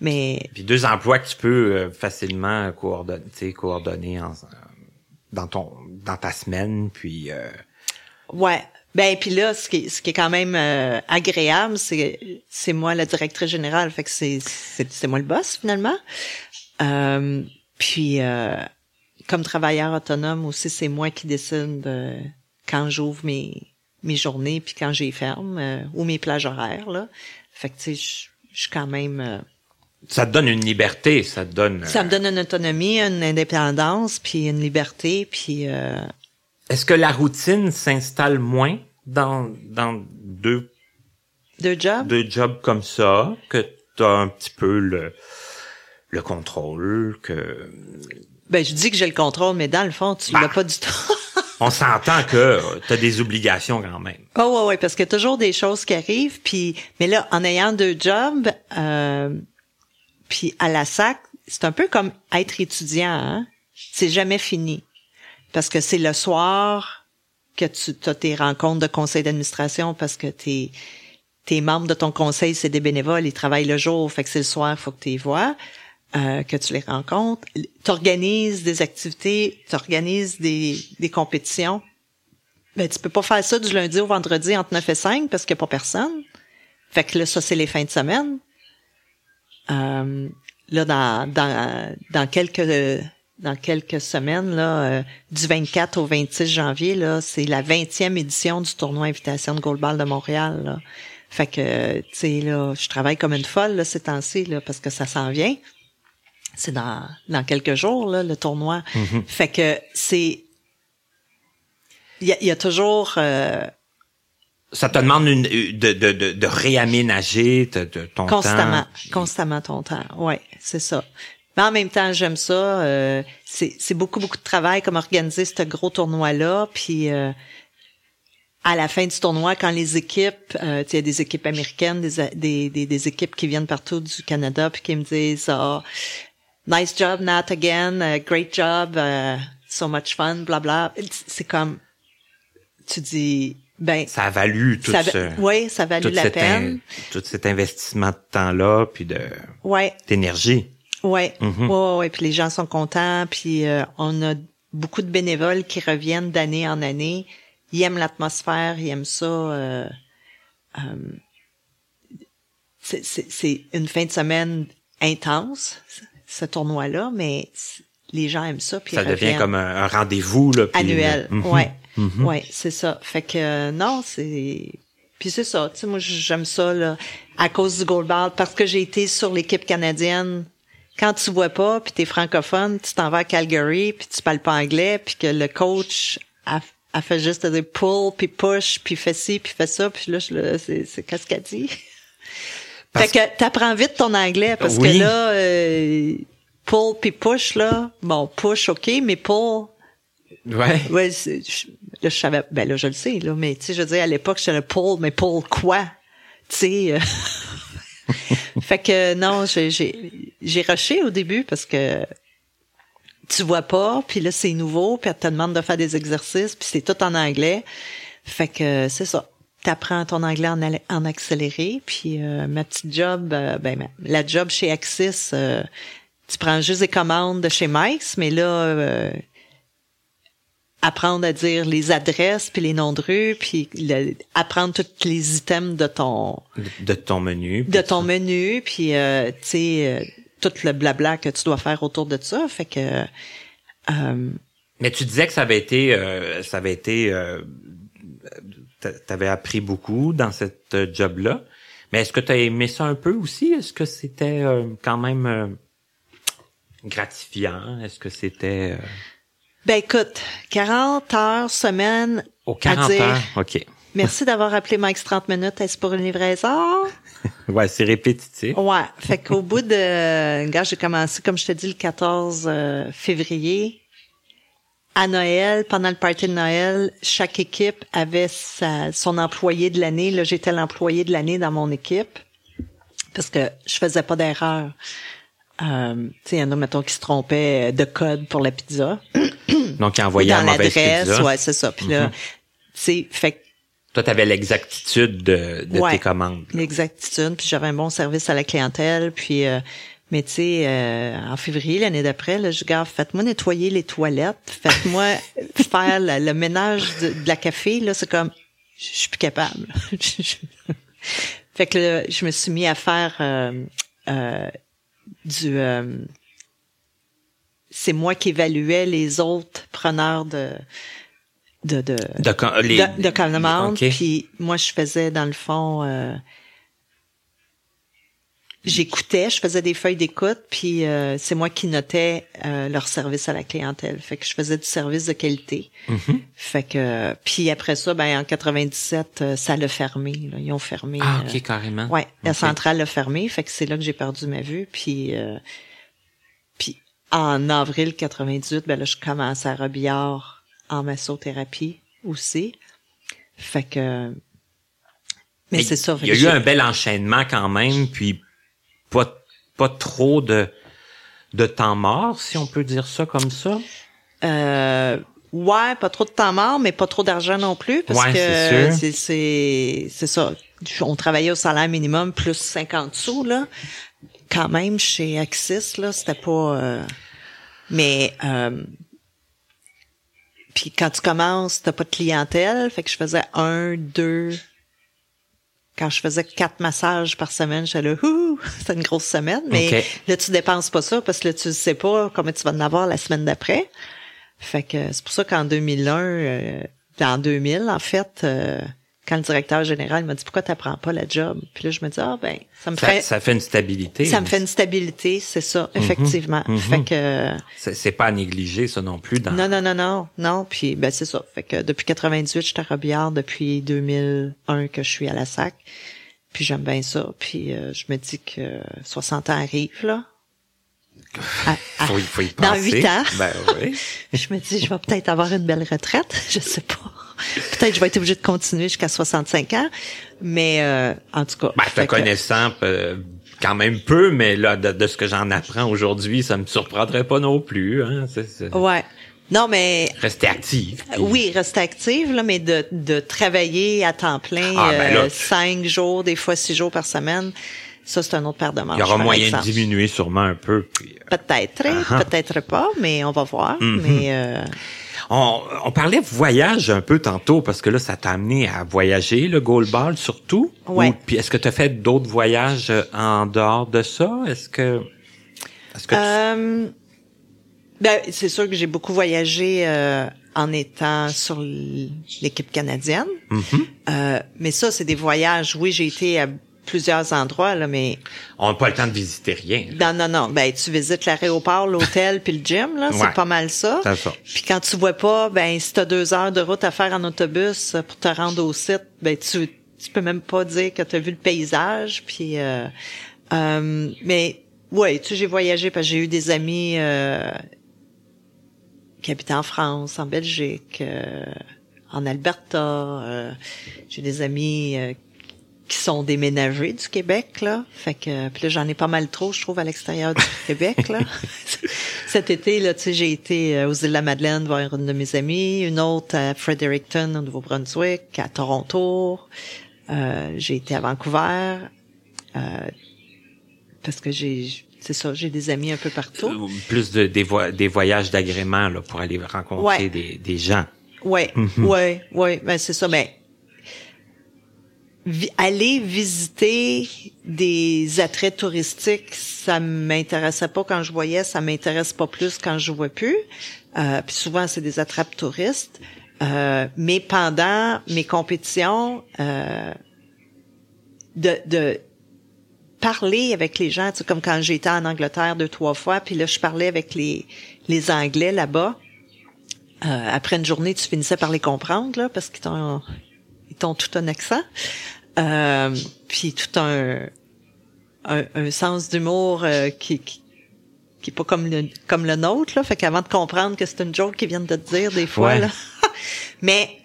mais, Puis deux emplois que tu peux euh, facilement coordonner, coordonner en- euh, dans ton dans ta semaine, puis euh, ouais. Ben, puis là, ce qui est, ce qui est quand même euh, agréable, c'est, c'est moi la directrice générale. Fait que c'est, c'est, moi le boss, finalement. Euh, puis, euh, comme travailleur autonome aussi, c'est moi qui décide quand j'ouvre mes, mes journées, puis quand j'y ferme, euh, ou mes plages horaires, là. Fait que, tu sais, je suis quand même... euh, ça te donne une liberté, ça te donne. Ça euh, me donne une autonomie, une indépendance, puis une liberté, puis euh, Est-ce que la routine s'installe moins dans dans deux deux jobs? deux jobs comme ça que tu as un petit peu le le contrôle que Ben je dis que j'ai le contrôle, mais dans le fond, tu Bah. l'as pas du tout. On s'entend que tu as des obligations quand même. oh ouais ouais, parce qu'il y a toujours des choses qui arrivent, puis mais là, en ayant deux jobs, euh, puis à la SAC, c'est un peu comme être étudiant. Hein? C'est jamais fini, parce que c'est le soir que tu as tes rencontres de conseil d'administration, parce que t'es tes membres de ton conseil, c'est des bénévoles, ils travaillent le jour, fait que c'est le soir, faut que tu les vois, euh, que tu les rencontres. Tu organises des activités, tu organises des, des compétitions. Ben, tu peux pas faire ça du lundi au vendredi entre 9 et 5 parce qu'il n'y a pas personne. Fait que là, ça, c'est les fins de semaine. Euh, là, dans, dans, dans quelques dans quelques semaines, là, euh, du 24 au 26 janvier, là, c'est la 20e édition du tournoi Invitation de Goalball de Montréal. Là. Fait que, tu sais, là, je travaille comme une folle là, ces temps-ci, là, parce que ça s'en vient. C'est dans, dans quelques jours, là, le tournoi. Fait que c'est... Il y y a toujours... euh, Ça te demande une, de, de, de, de réaménager te- ton constamment, temps. constamment ton temps. Ouais, c'est ça. Mais en même temps, j'aime ça. euh, c'est c'est beaucoup beaucoup de travail comme organiser ce gros tournoi là. Puis euh, à la fin du tournoi, quand les équipes, euh, il y a des équipes américaines, des, des, des, des équipes qui viennent partout du Canada, puis qui me disent ah, nice job, Nat again, uh, great job, uh, so much fun, bla bla. C'est comme tu dis ben Ça a valu tout ça, ce, ouais, ça valait tout la peine. in- tout cet investissement de temps-là, puis de Ouais, d'énergie. Ouais, Mhm. ouais, ouais, ouais, puis les gens sont contents, puis euh, on a beaucoup de bénévoles qui reviennent d'année en année. Ils aiment l'atmosphère, ils aiment ça. euh, euh, c'est une fin de semaine intense, ce tournoi-là, mais les gens aiment ça, puis Ça devient comme un, un rendez-vous là, puis annuel. Mhm. Ouais, Mhm. ouais, c'est ça. Fait que euh, non, c'est puis c'est ça. Tu sais, moi j'aime ça là à cause du goalball parce que j'ai été sur l'équipe canadienne. Quand tu vois pas, puis t'es francophone, tu t'en vas à Calgary, puis tu parles pas anglais, puis que le coach a, a fait juste des pull, puis push, puis fait ci, puis fait ça, puis là, je, c'est, c'est qu'est-ce qu'elle dit? Parce- Fait que t'apprends vite ton anglais, parce Oui. que là, euh, pull puis push, là, bon, push, OK, mais pull, Ouais. Ouais, je- là, je savais, ben là, je le sais, là, mais tu sais, je veux dire, à l'époque, j'étais le Paul, mais Paul quoi? Tu sais, euh, fait que non, j'ai, j'ai, j'ai rushé au début parce que tu vois pas, puis là, c'est nouveau, puis elle te demande de faire des exercices, puis c'est tout en anglais. Fait que c'est ça. T'apprends ton anglais en, en accéléré, puis euh, ma petite job, euh, ben ma- la job chez Axis, euh, tu prends juste des commandes de chez Mike's, mais là, euh, apprendre à dire les adresses puis les noms de rue, puis le- apprendre tous les items de ton De, ton menu. de ton menu, puis euh, tu sais euh, tout le blabla que tu dois faire autour de ça. Fait que euh, Mais tu disais que ça avait été, euh, ça avait été, t'a- t'avais appris beaucoup dans cette euh, job-là. Mais est-ce que tu as aimé ça un peu aussi? Est-ce que c'était euh, quand même euh, gratifiant? Est-ce que c'était euh, ben écoute, 40 heures semaine aux à 40 dire heures? OK. Merci d'avoir appelé Mike's 30 minutes. Est-ce pour une livraison? Ouais, c'est répétitif. Ouais. Fait qu'au bout de, gars, j'ai commencé, comme je te dis, le 14 euh, février. À Noël, pendant le party de Noël, chaque équipe avait sa, son employé de l'année. Là, j'étais l'employé de l'année dans mon équipe parce que je faisais pas d'erreur. Euh, il y en a, mettons, qui se trompaient de code pour la pizza. Donc, il envoyait dans la mauvaise l'adresse, pizza. ouais, c'est ça. Puis là, Mhm. tu sais, fait Toi, tu avais l'exactitude de, de Ouais. tes commandes. L'exactitude, puis j'avais un bon service à la clientèle, puis euh, mais tu sais, euh, en février l'année d'après, là, je garde, faites-moi nettoyer les toilettes, faites-moi faire la- le ménage de, de la café, là, c'est comme, je suis plus capable. fait que là, je me suis mis à faire euh, euh, du, euh, c'est moi qui évaluais les autres preneurs de de de De, les, de, de commandes, OK. puis moi je faisais dans le fond euh, j'écoutais, je faisais des feuilles d'écoute, puis euh, c'est moi qui notais euh, leur service à la clientèle. Fait que je faisais du service de qualité. Mhm. Fait que puis après ça, ben en 97, euh, ça l'a fermé. là. Ils ont fermé. Ah, euh, OK, carrément. Ouais, la centrale l'a fermé, fait que c'est là que j'ai perdu ma vue. Puis, euh, puis en avril 98, ben là, je commence à Robillard en massothérapie aussi. Fait que... Mais, Mais c'est ça. Il y a eu un bel enchaînement quand même, puis pas, pas trop de, de temps mort, si on peut dire ça comme ça? Euh, ouais, pas trop de temps mort, mais pas trop d'argent non plus, parce Ouais, que c'est c'est c'est ça. On travaillait au salaire minimum plus 50 sous là. Quand même chez Axis là, c'était pas. euh, mais euh, puis quand tu commences, t'as pas de clientèle, fait que je faisais un, deux. Quand je faisais quatre massages par semaine, j'étais là, ouh, c'est une grosse semaine. Mais là, tu dépenses pas ça parce que là, tu sais pas combien tu vas en avoir la semaine d'après. Fait que c'est pour ça qu'en 2001, euh, en 2000, en fait, euh, quand le directeur général m'a dit pourquoi t'apprends pas la job, puis là je me dis ah ben ça me Ça, ferait ça fait une stabilité. ça me fait une stabilité, c'est ça, effectivement. mhm. Fait que C'est pas à négliger, ça non plus. Dans... non non non non non, puis ben c'est ça. Fait que depuis 98, j'étais à Robillard depuis 2001 que je suis à la SAC. Puis j'aime bien ça, puis euh, je me dis que 60 ans arrivent là. À- à- Faut, y- faut y dans huit ans. Ben oui. je me dis, je vais peut-être avoir une belle retraite. Je sais pas. Peut-être je vais être obligée de continuer jusqu'à 65 ans. Mais euh, en tout cas. Ben, te connaissant euh, quand même peu, mais là, de, de ce que j'en apprends aujourd'hui, ça me surprendrait pas non plus. Hein. Ouais. Non, mais Rester puis- oui, rester active, là, mais de, de travailler à temps plein Ah, ben là, euh, cinq jours, des fois six jours par semaine, ça, c'est un autre paire de manches. Il y aura moyen exemple. de diminuer sûrement un peu. Puis, euh, Peut-être, Ah-ha. peut-être pas, mais on va voir. Mhm. Mais euh, on, on parlait voyage un peu tantôt parce que là, ça t'a amené à voyager, le goal ball surtout? Ouais. Ou- puis est-ce que tu as fait d'autres voyages euh, en dehors de ça? Est-ce que... Est-ce que tu- Euh, ben, c'est sûr que j'ai beaucoup voyagé euh, en étant sur l'équipe canadienne. Mhm. Euh, mais ça, c'est des voyages. Oui, j'ai été à plusieurs endroits, là, mais On n'a pas le temps de visiter rien. non, non, non. Ben, tu visites l'aéroport, l'hôtel, puis le gym, là. Ouais. C'est pas mal ça. Ça. Puis quand tu vois pas, ben, si t'as deux heures de route à faire en autobus euh, pour te rendre au site, ben, tu, tu peux même pas dire que t'as vu le paysage. Puis, euh, euh, mais, ouais, tu sais, j'ai voyagé parce que j'ai eu des amis, euh, qui habitent en France, en Belgique, euh, en Alberta. euh, j'ai des amis euh, qui sont déménagés du Québec là. Fait que puis là j'en ai pas mal trop, je trouve à l'extérieur du Québec là. Cet été là, tu sais, j'ai été euh, aux îles de la Madeleine voir une de mes amies, une autre à Fredericton au Nouveau-Brunswick, à Toronto. Euh, j'ai été à Vancouver. Euh, parce que j'ai c'est ça, j'ai des amis un peu partout. Euh, Plus de, des, vo- des voyages d'agrément là, pour aller rencontrer Ouais. des, des gens. Ouais, ouais, ouais, ben c'est ça. Mais aller visiter des attraits touristiques, ça m'intéressait pas quand je voyais, ça m'intéresse pas plus quand je vois plus. Euh, puis souvent c'est des attrapes touristes. Euh, mais pendant mes compétitions, euh, de, de parler avec les gens, tu sais, comme quand j'étais en Angleterre deux trois fois, puis là je parlais avec les les Anglais là-bas. Euh, après une journée, tu finissais par les comprendre là, parce qu'ils t'ont ils t'ont tout un accent, euh, puis tout un un, un sens d'humour euh, qui, qui qui est pas comme le comme le nôtre là, fait qu'avant de comprendre que c'est une joke qu'ils viennent de te dire des fois Ouais. là, mais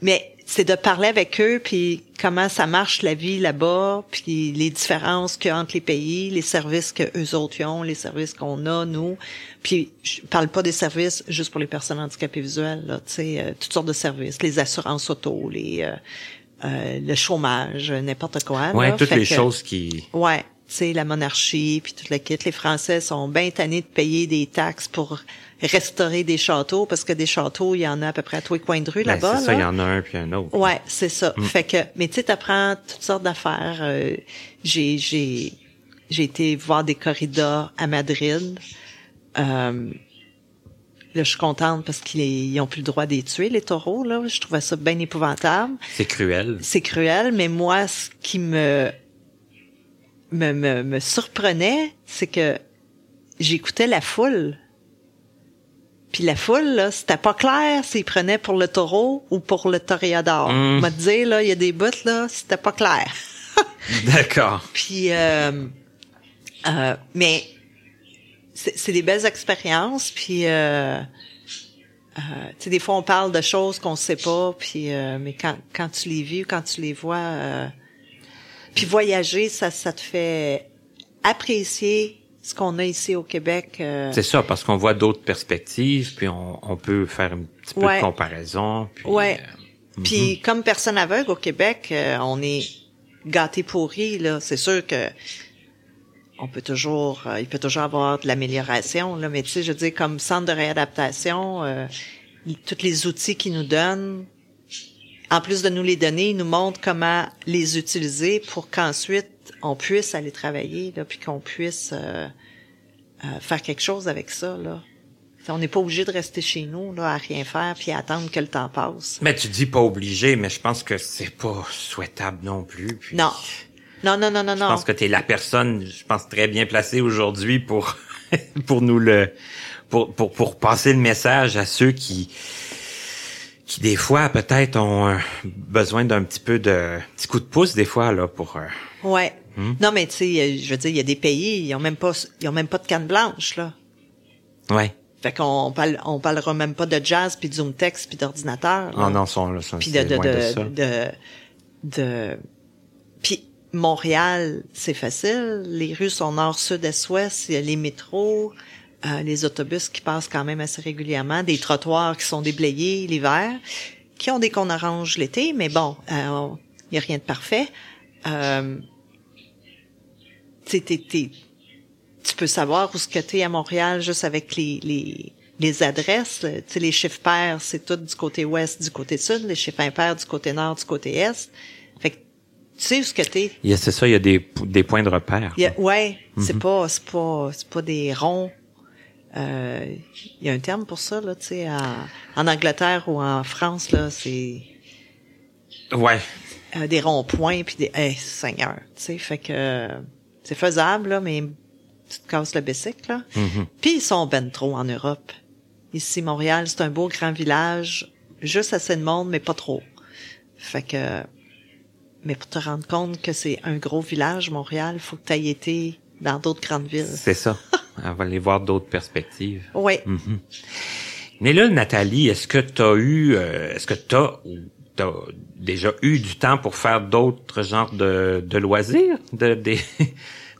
mais c'est de parler avec eux puis comment ça marche la vie là-bas puis les différences qu'il y a entre les pays les services que eux autres ont les services qu'on a nous puis je parle pas des services juste pour les personnes handicapées visuelles là tu sais euh, toutes sortes de services les assurances auto les euh, euh, le chômage n'importe quoi Ouais, là. toutes les que- choses qui. Ouais, tu sais la monarchie puis toute la kit. Les Français sont bien tannés de payer des taxes pour restaurer des châteaux parce que des châteaux, il y en a à peu près à tous les coins de rue Ben, là-bas. c'est ça, il y en a un puis un autre. Ouais, c'est ça. Fait que, mais tu sais, t'apprends toutes sortes d'affaires. Euh, j'ai, j'ai, j'ai été voir des corridas à Madrid. Euh, là, je suis contente parce qu'ils ils ont plus le droit de les tuer, les taureaux, là. Je trouvais ça bien épouvantable C'est cruel. c'est cruel, mais moi, ce qui me me, me, me surprenait, c'est que j'écoutais la foule. Puis la foule, là, c'était pas clair s'ils prenaient pour le taureau ou pour le toréador. Mm. On m'a dit, là, il y a des bouts, là, c'était pas clair. D'accord. Puis, euh, euh, mais c'est des belles expériences. Puis, euh, euh, tu sais, des fois on parle de choses qu'on sait pas. Puis, euh, mais quand quand tu les vis, ou quand tu les vois, euh, puis voyager, ça ça te fait apprécier ce qu'on a ici au Québec. euh, C'est ça, parce qu'on voit d'autres perspectives, puis on, on peut faire un petit peu Ouais. de comparaison. Puis, Ouais. euh, Puis comme personne aveugle au Québec, euh, on est gâté pourri là. C'est sûr que on peut toujours, euh, il peut toujours avoir de l'amélioration là. Mais tu sais, je veux dire comme centre de réadaptation, euh, tous les outils qu'ils nous donnent, en plus de nous les donner, ils nous montrent comment les utiliser pour qu'ensuite on puisse aller travailler là, puis qu'on puisse euh, euh, faire quelque chose avec ça là. On n'est pas obligé de rester chez nous là à rien faire puis à attendre que le temps passe. Mais tu dis pas obligé, mais je pense que c'est pas souhaitable non plus. puis Non. Non, non, non, non, Je non. pense que t'es la personne, je pense très bien placée aujourd'hui pour pour nous le pour pour pour passer le message à ceux qui qui des fois peut-être ont euh, besoin d'un petit peu de petit coup de pouce des fois là pour euh, Ouais. Hmm? Non, mais tu sais, euh, je veux dire, il y a des pays, ils ont même pas, ils ont même pas de canne blanche, là. ouais. Fait qu'on parle, on parlera même pas de jazz puis de zoom text puis d'ordinateur. Oh là. non, sont là, puis de, de, loin de, de, ça. de, de- puis Montréal, c'est facile. Les rues sont nord, sud, est, ouest. Il y a les métros, euh, les autobus qui passent quand même assez régulièrement, des trottoirs qui sont déblayés l'hiver, qui ont des cônes oranges l'été, mais bon, euh, il y a rien de parfait. Euh, t'es- tu peux savoir où ce que t'es à Montréal juste avec les, les, les adresses. Tu sais, les chiffres pairs, c'est tout du côté ouest, du côté sud. Les chiffres impairs, du côté nord, du côté est. Fait que tu sais où ce que t'es. Il y a c'est ça, il y a des des points de repère. A- ouais, c'est Mhm. pas, c'est pas, c'est pas des ronds. Euh, Il y a un terme pour ça, là, tu sais, en, Angleterre ou en France, là, c'est Ouais. euh, des ronds-points puis des, hey, Seigneur, tu sais, fait que euh, c'est faisable, là, mais tu te casses le bicycle, là. Mhm. Puis ils sont ben trop en Europe. Ici, Montréal, c'est un beau grand village, juste assez de monde, mais pas trop. Fait que, mais pour te rendre compte que c'est un gros village, Montréal, faut que tu aies été dans d'autres grandes villes. C'est ça. On va aller voir d'autres perspectives. Oui. Mhm. Mais là, Nathalie, est-ce que tu as eu, euh, est-ce que tu as, as déjà eu du temps pour faire d'autres genres de, de loisirs, de, des,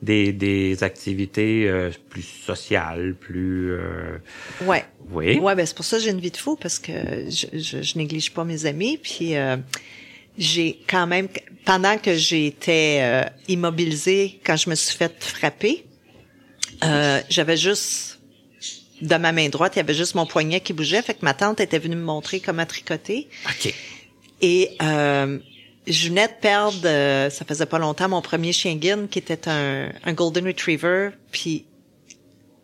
des, des activités euh, plus sociales, plus... Euh, ouais. Oui? Ouais, ben c'est pour ça que j'ai une vie de fou parce que je, je, je néglige pas mes amis. Puis euh, j'ai quand même, pendant que j'étais euh, immobilisée, quand je me suis fait frapper, euh, j'avais juste de ma main droite, il y avait juste mon poignet qui bougeait. Fait que ma tante était venue me montrer comment tricoter. OK. Et euh, je venais de perdre, euh, ça faisait pas longtemps, mon premier chien guine qui était un, un golden retriever. Puis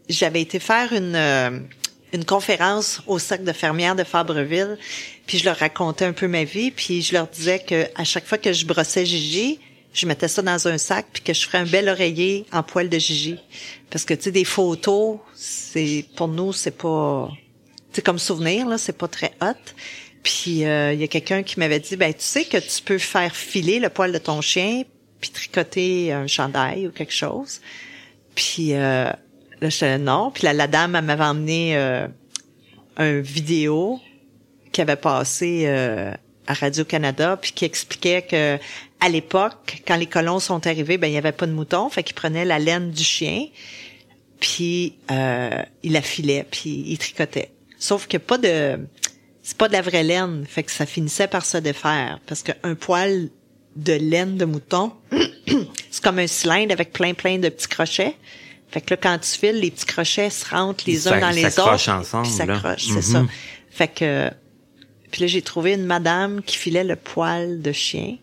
j'avais été faire une une conférence au cercle de fermières de Fabreville. Puis je leur racontais un peu ma vie. Puis je leur disais que à chaque fois que je brossais Gigi, je mettais ça dans un sac puis que je ferais un bel oreiller en poil de Gigi. Parce que tu sais des photos, c'est pour nous c'est pas, c'est comme souvenir là, c'est pas très hot. Puis il euh, y a quelqu'un qui m'avait dit ben tu sais que tu peux faire filer le poil de ton chien puis tricoter un chandail ou quelque chose. Puis euh, là non, puis la, la dame m'avait emmené euh, un vidéo qui avait passé euh, à Radio Canada puis qui expliquait que à l'époque quand les colons sont arrivés ben il y avait pas de moutons, fait qu'ils prenaient la laine du chien puis euh, il la filait puis il tricotait. Sauf que pas de c'est pas de la vraie laine, fait que ça finissait par se défaire parce qu'un poil de laine de mouton, c'est comme un cylindre avec plein plein de petits crochets. Fait que là quand tu files, les petits crochets se rentrent les Ça- uns dans les autres, ensemble, puis c'est Mhm. ça. Fait que puis là j'ai trouvé une madame qui filait le poil de chien.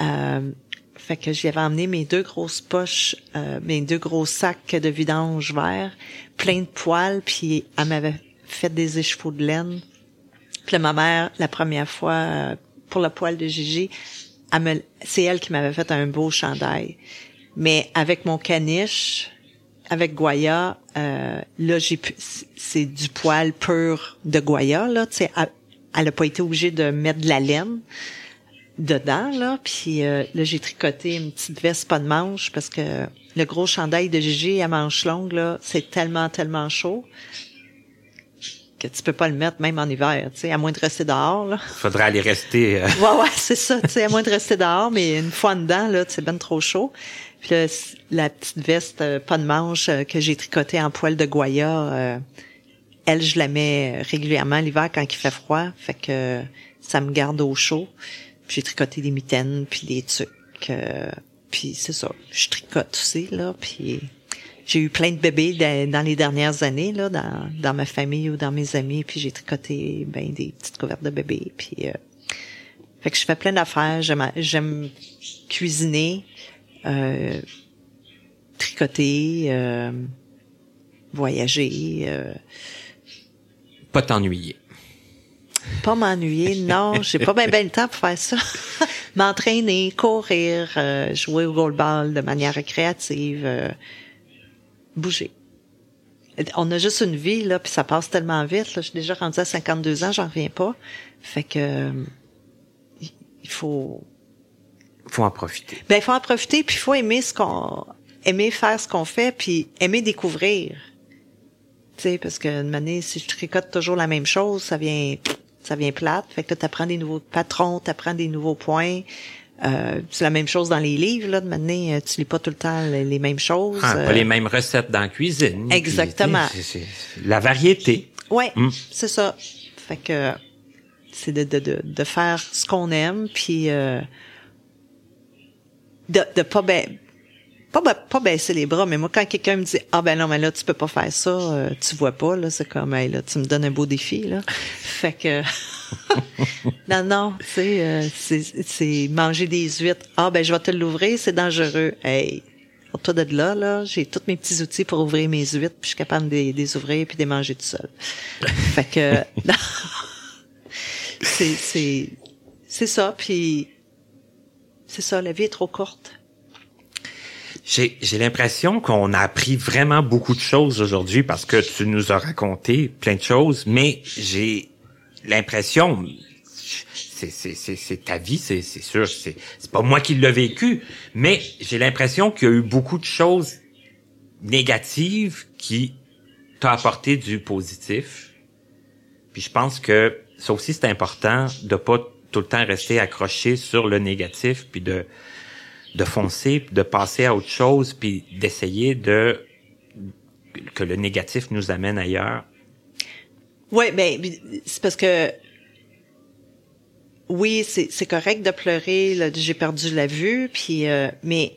Euh, fait que j'y avais emmené mes deux grosses poches, euh, mes deux gros sacs de vidange verts, plein de poils, puis elle m'avait fait des écheveaux de laine. Puis ma mère, la première fois, euh, pour le poil de Gigi, c'est elle qui m'avait fait un beau chandail. Mais avec mon caniche, avec Goya, euh, là, j'ai c'est du poil pur de Goya, là, tu elle, elle a pas été obligée de mettre de la laine dedans, là, puis euh, là, j'ai tricoté une petite veste pas de manche parce que le gros chandail de Gigi à manches longues, là, c'est tellement, tellement chaud que tu peux pas le mettre même en hiver, tu sais, à moins de rester dehors, là. Faudrait aller rester... euh, Ouais, ouais, c'est ça, tu sais, à moins de rester dehors, mais une fois dedans, là, c'est ben trop chaud. Puis là, la petite veste, euh, pas de manche, euh, que j'ai tricotée en poil de Goya, euh, elle, je la mets régulièrement l'hiver quand il fait froid, fait que ça me garde au chaud. Puis j'ai tricoté des mitaines, puis des trucs, euh, puis c'est ça, je tricote aussi, là, puis j'ai eu plein de bébés dans, les dernières années, là, dans, ma famille ou dans mes amis, puis j'ai tricoté, ben, des petites couvertes de bébés, puis... euh, fait que je fais plein d'affaires. J'aime, j'aime cuisiner, euh, tricoter, euh, voyager, euh, pas t'ennuyer. pas m'ennuyer. Non, j'ai pas bien ben le temps pour faire ça. M'entraîner, courir, euh, jouer au goalball de manière récréative, euh, bouger. On a juste une vie là, puis ça passe tellement vite. Là. Je suis déjà rendue à 52 ans, j'en reviens pas. Fait que il faut Faut en profiter. Ben, il faut en profiter, puis il faut aimer ce qu'on, aimer faire ce qu'on fait, puis aimer découvrir. Sais, parce que année, si je tricote toujours la même chose, ça vient, ça vient plate. Fait que tu apprends des nouveaux patrons, tu apprends des nouveaux points. Euh, c'est la même chose dans les livres, là. De maintenant, tu lis pas tout le temps les, les mêmes choses. Ah, Euh, Pas les mêmes recettes dans la cuisine. puis, Exactement. tu sais, c'est- c'est- La variété. Ouais, Mm. c'est ça. Fait que c'est de, de, de, de faire ce qu'on aime, puis euh, de, de pas ba- pas, pas baisser les bras, mais moi quand quelqu'un me dit ah ben non mais là tu peux pas faire ça, euh, tu vois pas là, c'est comme hey, là tu me donnes un beau défi là. fait que non non, tu sais euh, c'est manger des huîtres. Ah ben je vais te l'ouvrir, c'est dangereux. Hey, toi de là, là, j'ai tous mes petits outils pour ouvrir mes huîtres, puis je suis capable de les- ouvrir puis de les manger tout seul. fait que c'est c'est c'est ça, puis c'est ça, la vie est trop courte. J'ai l'impression qu'on a appris vraiment beaucoup de choses aujourd'hui parce que tu nous as raconté plein de choses, mais j'ai l'impression, c'est ta vie, c'est c'est sûr, c'est c'est pas moi qui l'ai vécu, mais j'ai l'impression qu'il y a eu beaucoup de choses négatives qui t'ont apporté du positif. Puis je pense que ça aussi c'est important de pas tout le temps rester accroché sur le négatif puis de de foncer, de passer à autre chose puis d'essayer de que le négatif nous amène ailleurs. Oui, ben c'est parce que oui, c'est correct de pleurer, j'ai perdu la vue, puis euh, mais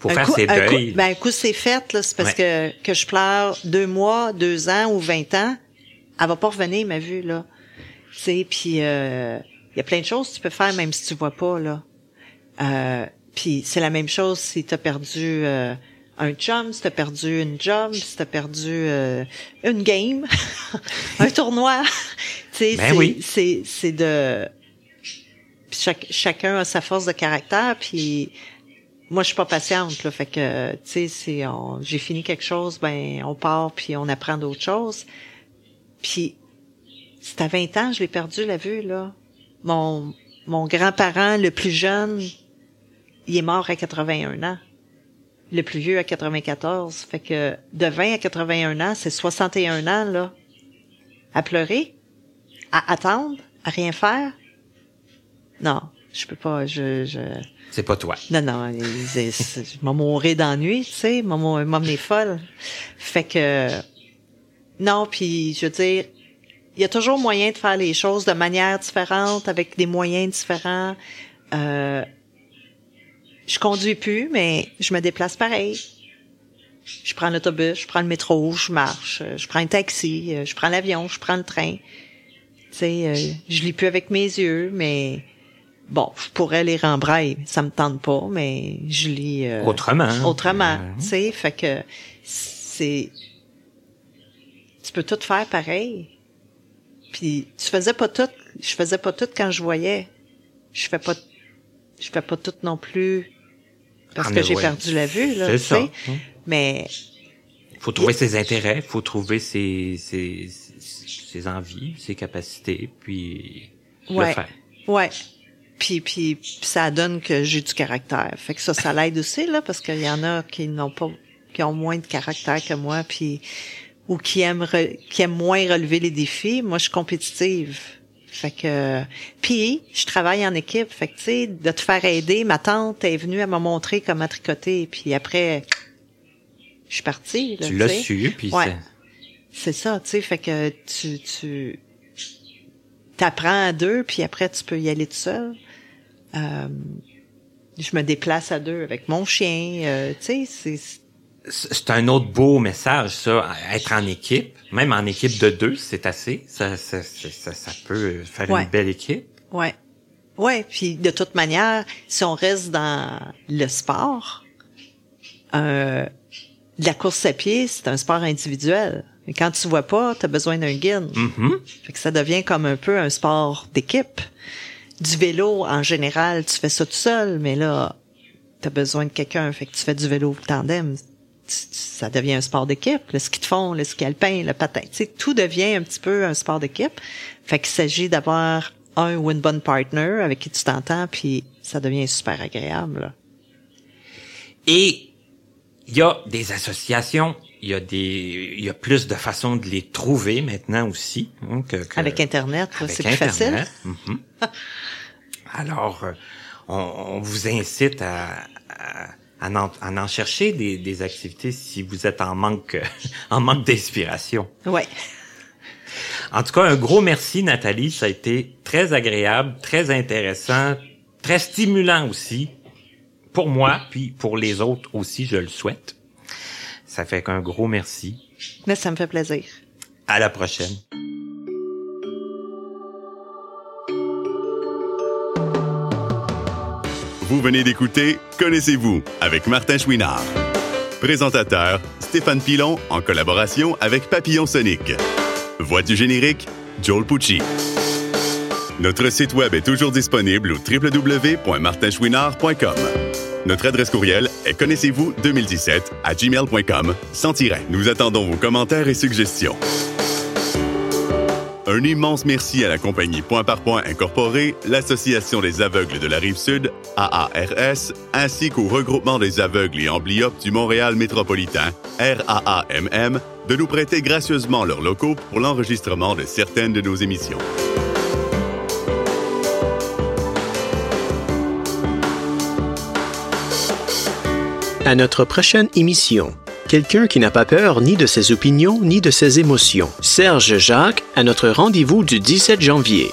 pour faire ses deuils. Un coup, ben, un coup c'est fait, là, c'est parce que que je pleure deux mois, deux ans ou vingt ans, elle va pas revenir ma vue là. Tu puis euh, il y a plein de choses que tu peux faire même si tu vois pas là. Euh, puis c'est la même chose si tu as perdu euh, un chum, si t'as perdu une job, si t'as perdu euh, une game, un tournoi. tu sais, ben c'est c'est de chaque, chacun a sa force de caractère puis moi je suis pas patiente là fait que tu sais c'est j'ai fini quelque chose ben on part puis on apprend d'autres choses. Puis c'est à 20 ans je l'ai perdu la vue là. Mon mon grand-parent le plus jeune il est mort à 81 ans le plus vieux à 94. Fait que de 20 à 81 ans, c'est 61 ans, là. À pleurer? À attendre? À rien faire? Non, je peux pas, je... je... C'est pas toi. Non, non, je m'en mourrais d'ennui, tu sais, maman est folle. Fait que... Non, puis je veux dire, il y a toujours moyen de faire les choses de manière différente, avec des moyens différents. Euh, je conduis plus, mais je me déplace pareil. Je prends l'autobus, je prends le métro, je marche, je prends un taxi, je prends l'avion, je prends le train. Tu sais, euh, je lis plus avec mes yeux, mais bon, je pourrais lire en braille, ça me tente pas, mais je lis euh, autrement. Autrement, tu sais, fait que c'est tu peux tout faire pareil. Puis tu faisais pas tout, je faisais pas tout quand je voyais. Je fais pas je fais pas tout non plus parce ah, que j'ai perdu la vue là, tu sais. Hein? Mais faut trouver ses intérêts, faut trouver ses, ses, ses envies, ses capacités, puis ouais. le faire. Ouais. Puis, puis, ça donne que j'ai du caractère. Fait que ça, ça l'aide aussi là, parce qu'il y en a qui n'ont pas, qui ont moins de caractère que moi, puis ou qui aiment qui aiment moins relever les défis. Moi, je suis compétitive. Fait que puis je travaille en équipe, fait que tu sais de te faire aider, ma tante est venue à me montrer comment tricoter puis après je suis partie Tu l'as su puis ouais. c'est ça, tu sais fait que tu tu t'apprends à deux puis après tu peux y aller tout seul. Euh, je me déplace à deux avec mon chien, euh, tu sais c'est c'est un autre beau message, ça, être en équipe. Même en équipe de deux, c'est assez. Ça, ça, ça, ça, peut faire une belle équipe. Ouais. Ouais, puis de toute manière, si on reste dans le sport, euh, la course à pied, c'est un sport individuel. Et quand tu vois pas, tu as besoin d'un guide. Mm-hmm. Fait que ça devient comme un peu un sport d'équipe. Du vélo, en général, tu fais ça tout seul, mais là, tu as besoin de quelqu'un. Fait que tu fais du vélo tandem ça devient un sport d'équipe. Le ski de fond, le ski alpin, le patin, tu sais, tout devient un petit peu un sport d'équipe. Fait qu'il s'agit d'avoir un ou une bonne partner avec qui tu t'entends, puis ça devient super agréable. Et il y a des associations, il y a des, il y a plus de façons de les trouver maintenant aussi. Hein, que, avec Internet, c'est plus facile. Mhm. Alors, euh, on, on, vous incite à, à à en, chercher des, des, activités si vous êtes en manque en manque d'inspiration. Ouais. En tout cas, un gros merci Nathalie, ça a été très agréable, très intéressant, très stimulant aussi pour moi puis pour les autres aussi, je le souhaite. Ça fait qu'un gros merci. Mais ça me fait plaisir. À la prochaine. Vous venez d'écouter Connaissez-vous avec Martin Chouinard. Présentateur Stéphane Pilon en collaboration avec Papillon Sonic. Voix du générique Joel Pucci. Notre site web est toujours disponible au www.martinchouinard.com. Notre adresse courriel est connaissez-vous 2017 à gmail.com sans. Nous attendons vos commentaires et suggestions. Un immense merci à la compagnie Point par Point Incorporée, l'Association des aveugles de la Rive-Sud, AARS, ainsi qu'au regroupement des aveugles et amblyopes du Montréal métropolitain, RAAMM, de nous prêter gracieusement leurs locaux pour l'enregistrement de certaines de nos émissions. À notre prochaine émission, quelqu'un qui n'a pas peur ni de ses opinions ni de ses émotions. Serge Jacques à notre rendez-vous du 17 janvier.